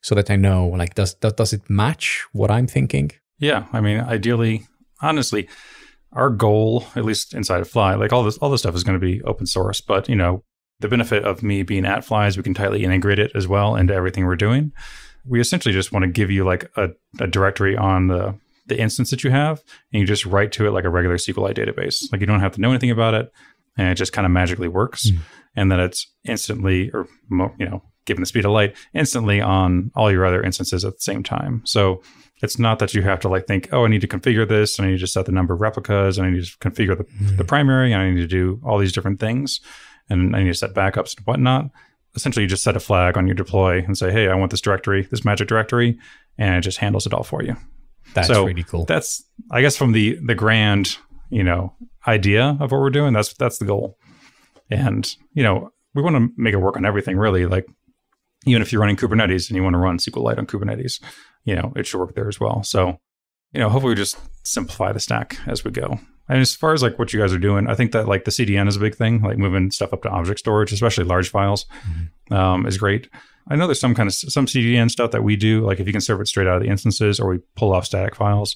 so that i know like does, does does it match what i'm thinking
Yeah, I mean, ideally, honestly, our goal, at least inside of Fly, like all this, all this stuff is going to be open source. But you know, the benefit of me being at Fly is we can tightly integrate it as well into everything we're doing. We essentially just want to give you like a, a directory on the the instance that you have, and you just write to it like a regular SQLite database. Like you don't have to know anything about it, and it just kind of magically works, mm. and then it's instantly, or you know, given the speed of light, instantly on all your other instances at the same time. So it's not that you have to like think, oh, I need to configure this, and I need to set the number of replicas, and I need to configure the, mm. the primary, and I need to do all these different things, and I need to set backups and whatnot. essentially you just set a flag on your deploy and say, hey, I want this directory, this magic directory, and it just handles it all for you.
That's
So,
really cool.
That's I guess from the the grand, you know, idea of what we're doing, that's that's the goal. And, you know, we want to make it work on everything really. Like even if you're running Kubernetes and you want to run SQLite on Kubernetes, you know, it should work there as well. So, you know, hopefully we just simplify the stack as we go. And as far as like what you guys are doing, I think that like the CDN is a big thing, like moving stuff up to object storage, especially large files, um, is great. I know there's some kind of some CDN stuff that we do, like if you can serve it straight out of the instances, or we pull off static files,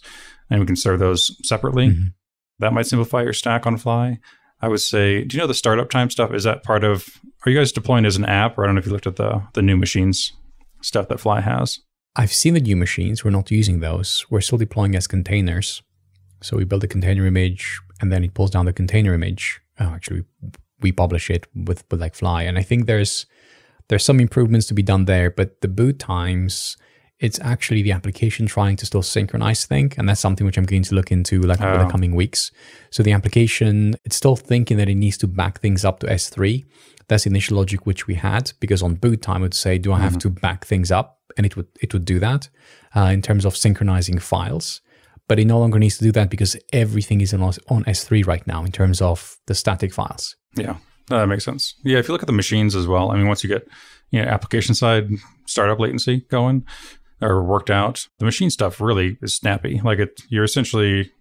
and we can serve those separately.
Mhm.
That might simplify your stack on fly. I would say, do you know the startup time stuff? Is that part of? Are you guys deploying as an app, or I don't know if you looked at the the new machines stuff that Fly has.
I've seen the new machines. We're not using those. We're still deploying as containers. So we build a container image and then it pulls down the container image. Oh, actually, we publish it with, with like Fly. And I think there's there's some improvements to be done there, but the boot times, it's actually the application trying to still synchronize thing. And that's something which I'm going to look into like over the
Oh.
coming weeks. So the application, it's still thinking that it needs to back things up to S3. That's the initial logic which we had because on boot time it would say, do I have to back things up? And it would it would do that uh, in terms of synchronizing files. But it no longer needs to do that because everything is on, on S3 right now in terms of the static files.
Yeah, no, that makes sense. Yeah, if you look at the machines as well, I mean, once you get you know application side startup latency going or worked out, the machine stuff really is snappy. Like it, you're essentially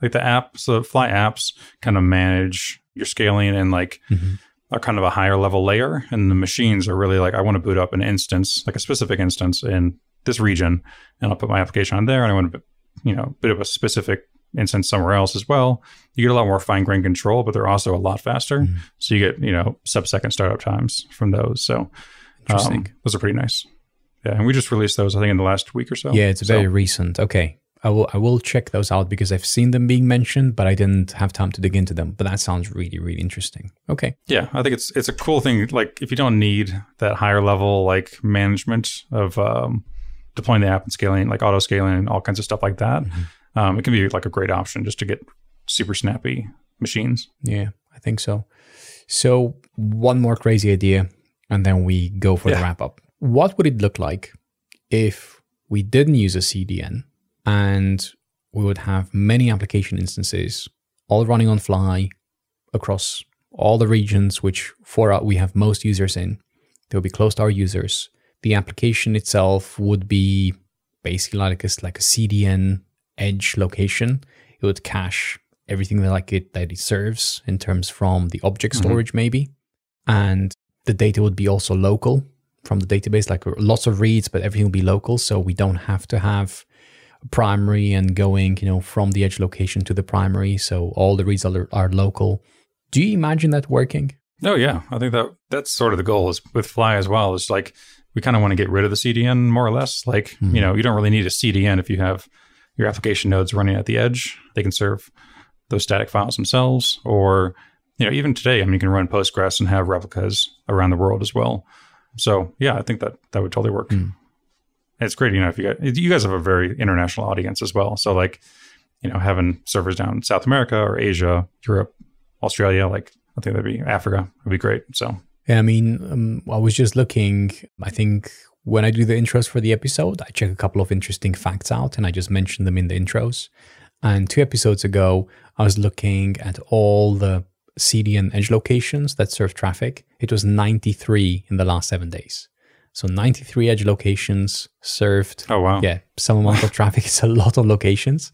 like the apps, the Fly apps, kind of manage your scaling and like mm-hmm. are kind of a higher level layer, and the machines are really like I want to boot up an instance, like a specific instance in this region, and I'll put my application on there, and I want to you know boot up a specific instance somewhere else as well. You get a lot more fine grained control, but they're also a lot faster. So you get, you know, sub second startup times from those. So
Interesting.
um, those are pretty nice. Yeah. And we just released those, I think, in the last week or so.
Yeah, it's
So,
very recent. Okay. I will I will check those out because I've seen them being mentioned, but I didn't have time to dig into them. But that sounds really, really interesting. Okay.
Yeah. I think it's it's a cool thing. Like if you don't need that higher level like management of um, deploying the app and scaling, like auto scaling and all kinds of stuff like that, um, it can be like a great option just to get super snappy machines.
Yeah, I think so. So one more crazy idea, and then we go for the wrap up. What would it look like if we didn't use a CDN and we would have many application instances all running on fly across all the regions which for our, we have most users in? They will be close to our users. The application itself would be basically like a, like a CDN edge location. It would cache everything that like it that it serves in terms from the object mm-hmm. storage maybe, and the data would be also local from the database. Like uh, lots of reads, but everything will be local, so we don't have to have a primary and going you know from the edge location to the primary. So all the reads are, are local. Do you imagine that working?
Oh yeah, I think that that's sort of the goal is with Fly as well. it's like we kind of want to get rid of the CDN more or less. Like you mm-hmm. know, you don't really need a CDN if you have your application nodes running at the edge. They can serve those static files themselves, or you know, even today, I mean, you can run Postgres and have replicas around the world as well. So yeah, I think that that would totally work. It's great, you know, if you guys, you guys have a very international audience as well. So like, you know, having servers down in South America or Asia, Europe, Australia, like I think that'd be Africa would be great. So
Yeah, I mean, um, I was just looking. I think when I do the intros for the episode, I check a couple of interesting facts out and I just mention them in the intros. And two episodes ago, I was looking at all the CDN edge locations that serve traffic. It was 93 in the last seven days. So 93 edge locations served.
Oh wow.
Yeah, some amount of traffic. It's a lot of locations.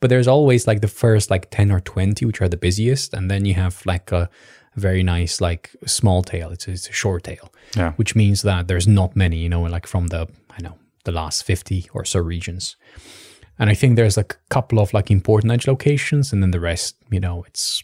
But there's always like the first like 10 or 20, which are the busiest. And then you have like a very nice like small tail. It's, it's a short tail,
Yeah.
which means that there's not many, you know, like from the, I know, the last 50 or so regions. And I think there's like a couple of like important edge locations. And then the rest, you know, it's,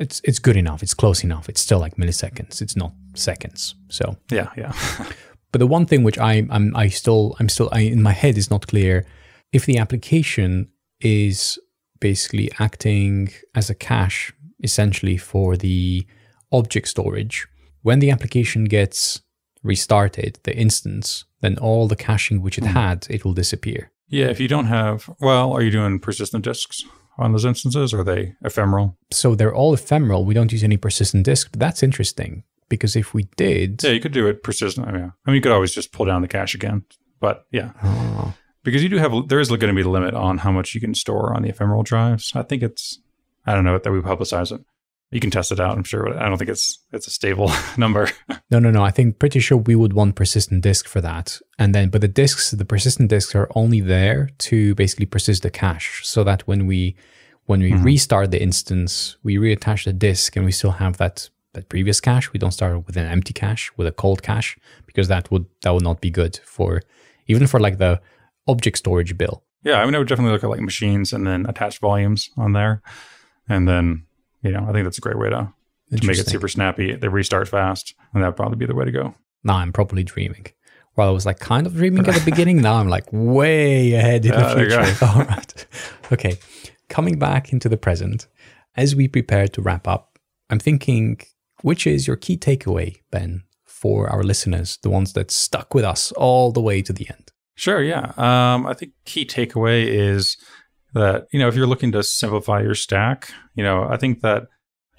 it's, it's good enough. It's close enough. It's still like milliseconds. It's not seconds. So
Yeah. Yeah.
but the one thing which I, I'm I still I'm still I, in my head is not clear if the application is basically acting as a cache essentially for the object storage. When the application gets restarted, the instance, then all the caching which it hmm. had, it will disappear.
yeah. If you don't have, well, are you doing persistent disks on those instances? Or are they ephemeral?
So they're all ephemeral. We don't use any persistent disk. But that's interesting Because if we did,
Yeah, you could do it persistent. I mean, I mean, you could always just pull down the cache again. But yeah,
Oh.
because you do have there is going to be a limit on how much you can store on the ephemeral drives. I think it's I don't know that we publicize it. You can test it out. I'm sure. but I don't think it's it's a stable number.
No, no, no. I think pretty sure we would want persistent disk for that. And then, but the disks, the persistent disks are only there to basically persist the cache so that when we, when we mm-hmm. restart the instance, we reattach the disk and we still have that, that previous cache. We don't start with an empty cache, with a cold cache, because that would, that would not be good for, even for like the object storage bill.
yeah, I mean, I would definitely look at like machines and then attach volumes on there, and then you know I think that's a great way to to make it super snappy. They restart fast, and that'd probably be the way to go.
Now I'm probably dreaming. While I was like kind of dreaming at the beginning, now I'm like way ahead in
Yeah,
the
go.
future. All right. Okay. Coming back into the present, as we prepare to wrap up, I'm thinking, which is your key takeaway, Ben, for our listeners, the ones that stuck with us all the way to the end?
Sure, yeah. Um, I think key takeaway is that you know if you're looking to simplify your stack, you know I think that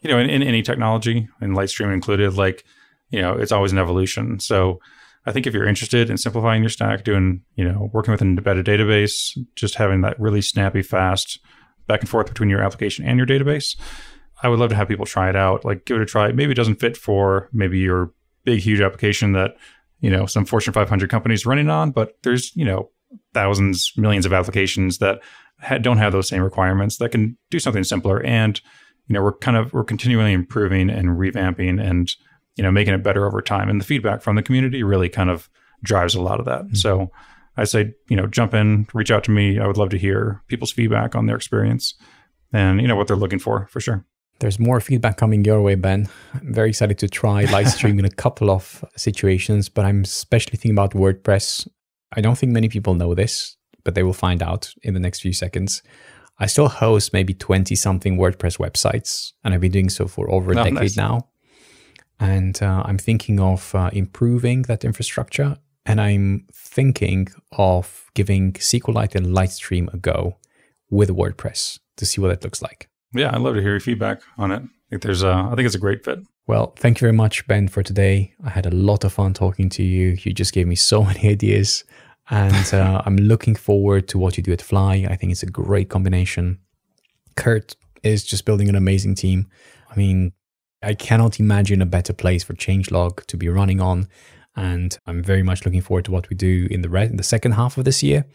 you know in, in any technology, and Litestream included, like you know it's always an evolution. So I think if you're interested in simplifying your stack, doing you know working with an embedded database, just having that really snappy, fast back and forth between your application and your database, I would love to have people try it out. Like give it a try. Maybe it doesn't fit for maybe your big huge application that you know some Fortune 500 companies running on, but there's you know thousands, millions of applications that ha- don't have those same requirements that can do something simpler. And you know we're kind of we're continually improving and revamping and you know making it better over time. And the feedback from the community really kind of drives a lot of that. Mm-hmm. So I say you know jump in, reach out to me. I would love to hear people's feedback on their experience and you know what they're looking for for sure.
There's more feedback coming your way, Ben. I'm very excited to try Litestream in a couple of situations, but I'm especially thinking about WordPress. I don't think many people know this, but they will find out in the next few seconds. I still host maybe 20 something WordPress websites, and I've been doing so for over a
Oh,
decade
nice.
now. And uh, I'm thinking of uh, improving that infrastructure, and I'm thinking of giving SQLite and Litestream a go with WordPress to see what it looks like.
Yeah, I'd love to hear your feedback on it. I think there's a, I think it's a great fit.
Well, thank you very much, Ben, for today. I had a lot of fun talking to you. You just gave me so many ideas, and uh, I'm looking forward to what you do at Fly. I think it's a great combination. Kurt is just building an amazing team. I mean, I cannot imagine a better place for Changelog to be running on, and I'm very much looking forward to what we do in the re- in the second half of this year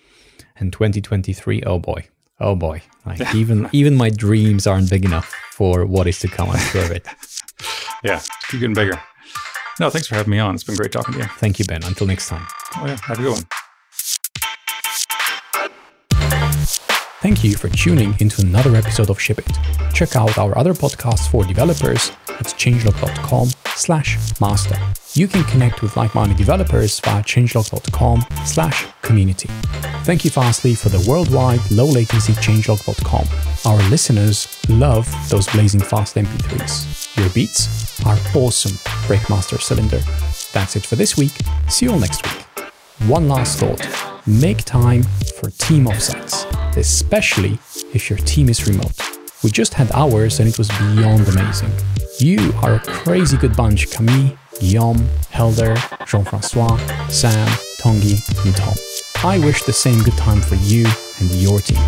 and 2023. Oh boy, oh boy! Like even even my dreams aren't big enough for what is to come. I'm sure of it.
Yeah, keep getting bigger. No, thanks for having me on. It's been great talking to you.
Thank you, Ben. Until next time.
Oh yeah, have a good one.
Thank you for tuning into another episode of Ship It. Check out our other podcasts for developers at changelog.com slash master. You can connect with like-minded developers via changelog.com slash community. Thank you Fastly for the worldwide low latency changelog.com. Our listeners love those blazing fast MP3s. Your beats are awesome, Breakmaster Cylinder. That's it for this week. See you all next week. One last thought make time for team offsites, especially if your team is remote. We just had ours and it was beyond amazing. You are a crazy good bunch Camille, Guillaume, Helder, Jean Francois, Sam, Tongi, and Tom. I wish the same good time for you and your team.